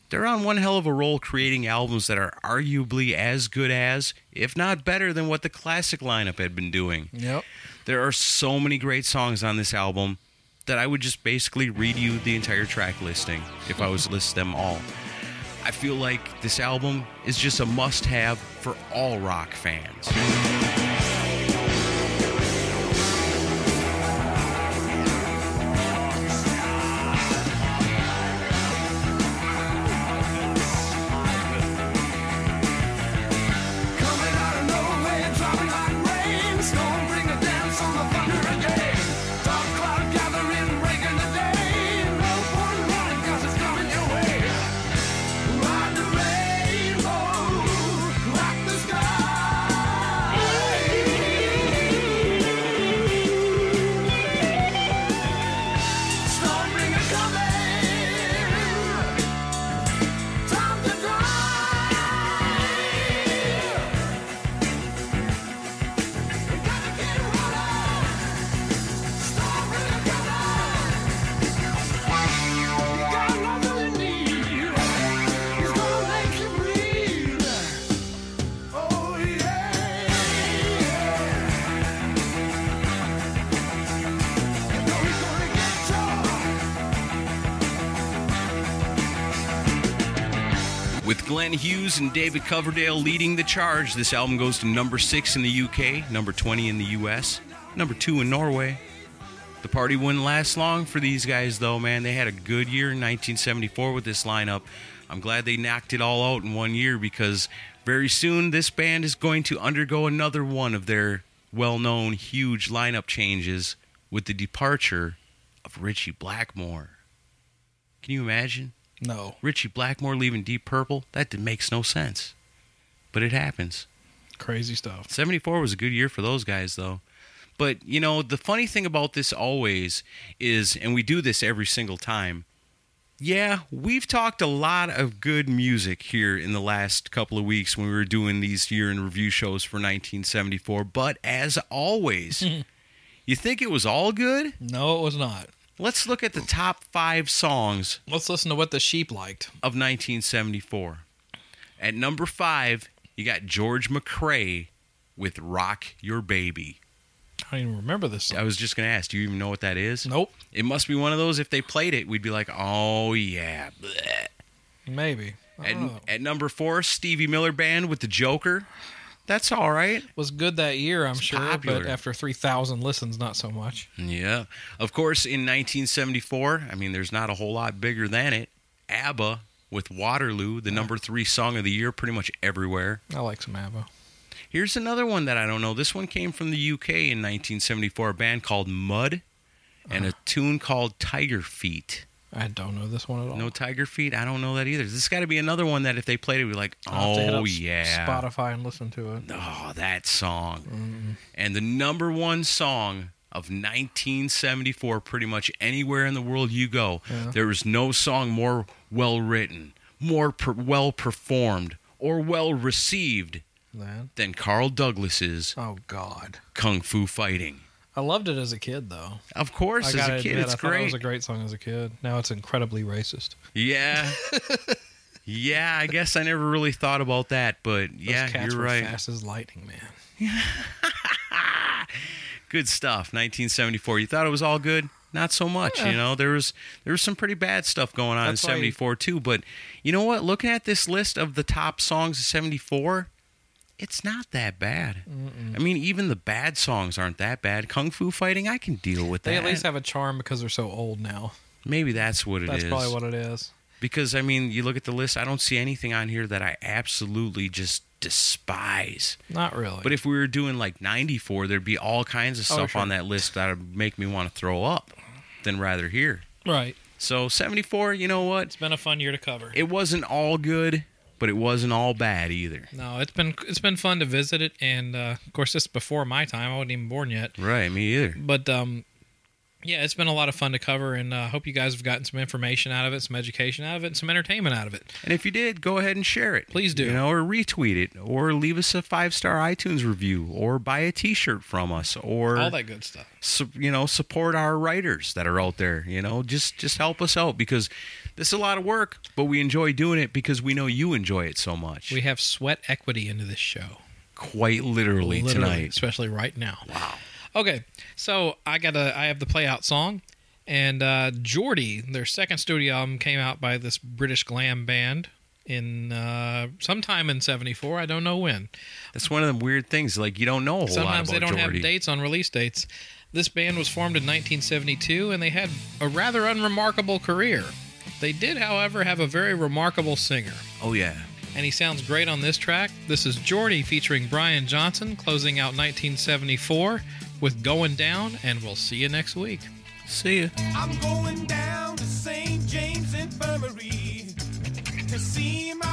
they're on one hell of a roll creating albums that are arguably as good as, if not better than what the classic lineup had been doing. Yep. There are so many great songs on this album that I would just basically read you the entire track listing if I was to list them all. I feel like this album is just a must have for all rock fans. Glenn Hughes and David Coverdale leading the charge, this album goes to number six in the UK, number 20 in the US. number two in Norway. The party wouldn't last long for these guys, though, man. They had a good year in 1974 with this lineup. I'm glad they knocked it all out in one year because very soon this band is going to undergo another one of their well known huge lineup changes with the departure of Ritchie Blackmore. Can you imagine? No. Ritchie Blackmore leaving Deep Purple? That makes no sense. But it happens. Crazy stuff. 74 was a good year for those guys, though. But, you know, the funny thing about this always is, and we do this every single time, yeah, we've talked a lot of good music here in the last couple of weeks when we were doing these year in review shows for 1974. But as always, you think it was all good? No, it was not. Let's look at the top five songs Let's listen to what the sheep liked. of 1974. At number five, you got George McCrae with Rock Your Baby. I don't even remember this song. I was just going to ask, do you even know what that is? Nope. It must be one of those, if they played it, we'd be like, oh, yeah. bleh. Maybe. At, at number four, Stevie Miller Band with the Joker. That's all right. was good that year, I'm It's sure, popular. but after 3,000 listens, not so much. Yeah. Of course, in 1974, I mean, there's not a whole lot bigger than it. ABBA with Waterloo, the number three song of the year, pretty much everywhere. I like some ABBA. Here's another one that I don't know. This one came from the UK in 1974, a band called Mud, and a uh-huh. tune called Tiger Feet. I don't know this one at all. No Tiger Feet? I don't know that either. This got to be another one that if they played it, we'd be like, I'll have to hit oh, up yeah. Spotify and listen to it. Oh, that song. Mm-hmm. And the number one song of 1974, pretty much anywhere in the world you go, Yeah. there is no song more well written, more per- well performed, or well received than Carl Douglas's Oh, God. Kung Fu Fighting. I loved it as a kid, though. Of course, I as a kid, admit, it's I thought it was a great song as a kid. Now it's incredibly racist. Yeah. yeah, I guess I never really thought about that, but Those yeah, you're right. fast as lightning, man. good stuff 1974 you thought it was all good not so much Yeah. you know there was there was some pretty bad stuff going on That's in why- 74 too but you know what looking at this list of the top songs of 74 it's not that bad i mean even the bad songs aren't that bad kung fu fighting i can deal with They that They at least have a charm because they're so old now. maybe that's what it is. That's probably what it is. because i mean you look at the list i don't see anything on here that i absolutely just despise Not really. But if we were doing like 94, there'd be all kinds of Oh, stuff sure. on that list that would make me want to throw up than rather here. right. So 74, you know what? It's been a fun year to cover. It wasn't all good, but it wasn't all bad either. No, it's been it's been fun to visit it, and uh, of course this is before my time. I wasn't even born yet. Right, me either. But um, yeah, it's been a lot of fun to cover, and I uh, hope you guys have gotten some information out of it, some education out of it, and some entertainment out of it. And if you did, go ahead and share it. Please do. You know, or retweet it, or leave us a five star iTunes review, or buy a T-shirt from us, or All that good stuff. su- you know support our writers that are out there. You know, just just help us out because this is a lot of work, but we enjoy doing it because we know you enjoy it so much. We have sweat equity into this show. Quite literally, Literally, tonight. especially right now. Wow. Okay, so I got a I have the play out song, and uh, Geordie, their second studio album, came out by this British glam band in uh, sometime in '74. I don't know when. That's one of the weird things. Like you don't know a whole Sometimes they don't Geordie. have dates on release dates. This band was formed in 1972, and they had a rather unremarkable career. They did, however, have a very remarkable singer. Oh yeah. and he sounds great on this track. This is Geordie featuring Brian Johnson, closing out 1974 with Going Down, and we'll see you next week. See ya. I'm going down to St. James Infirmary to see my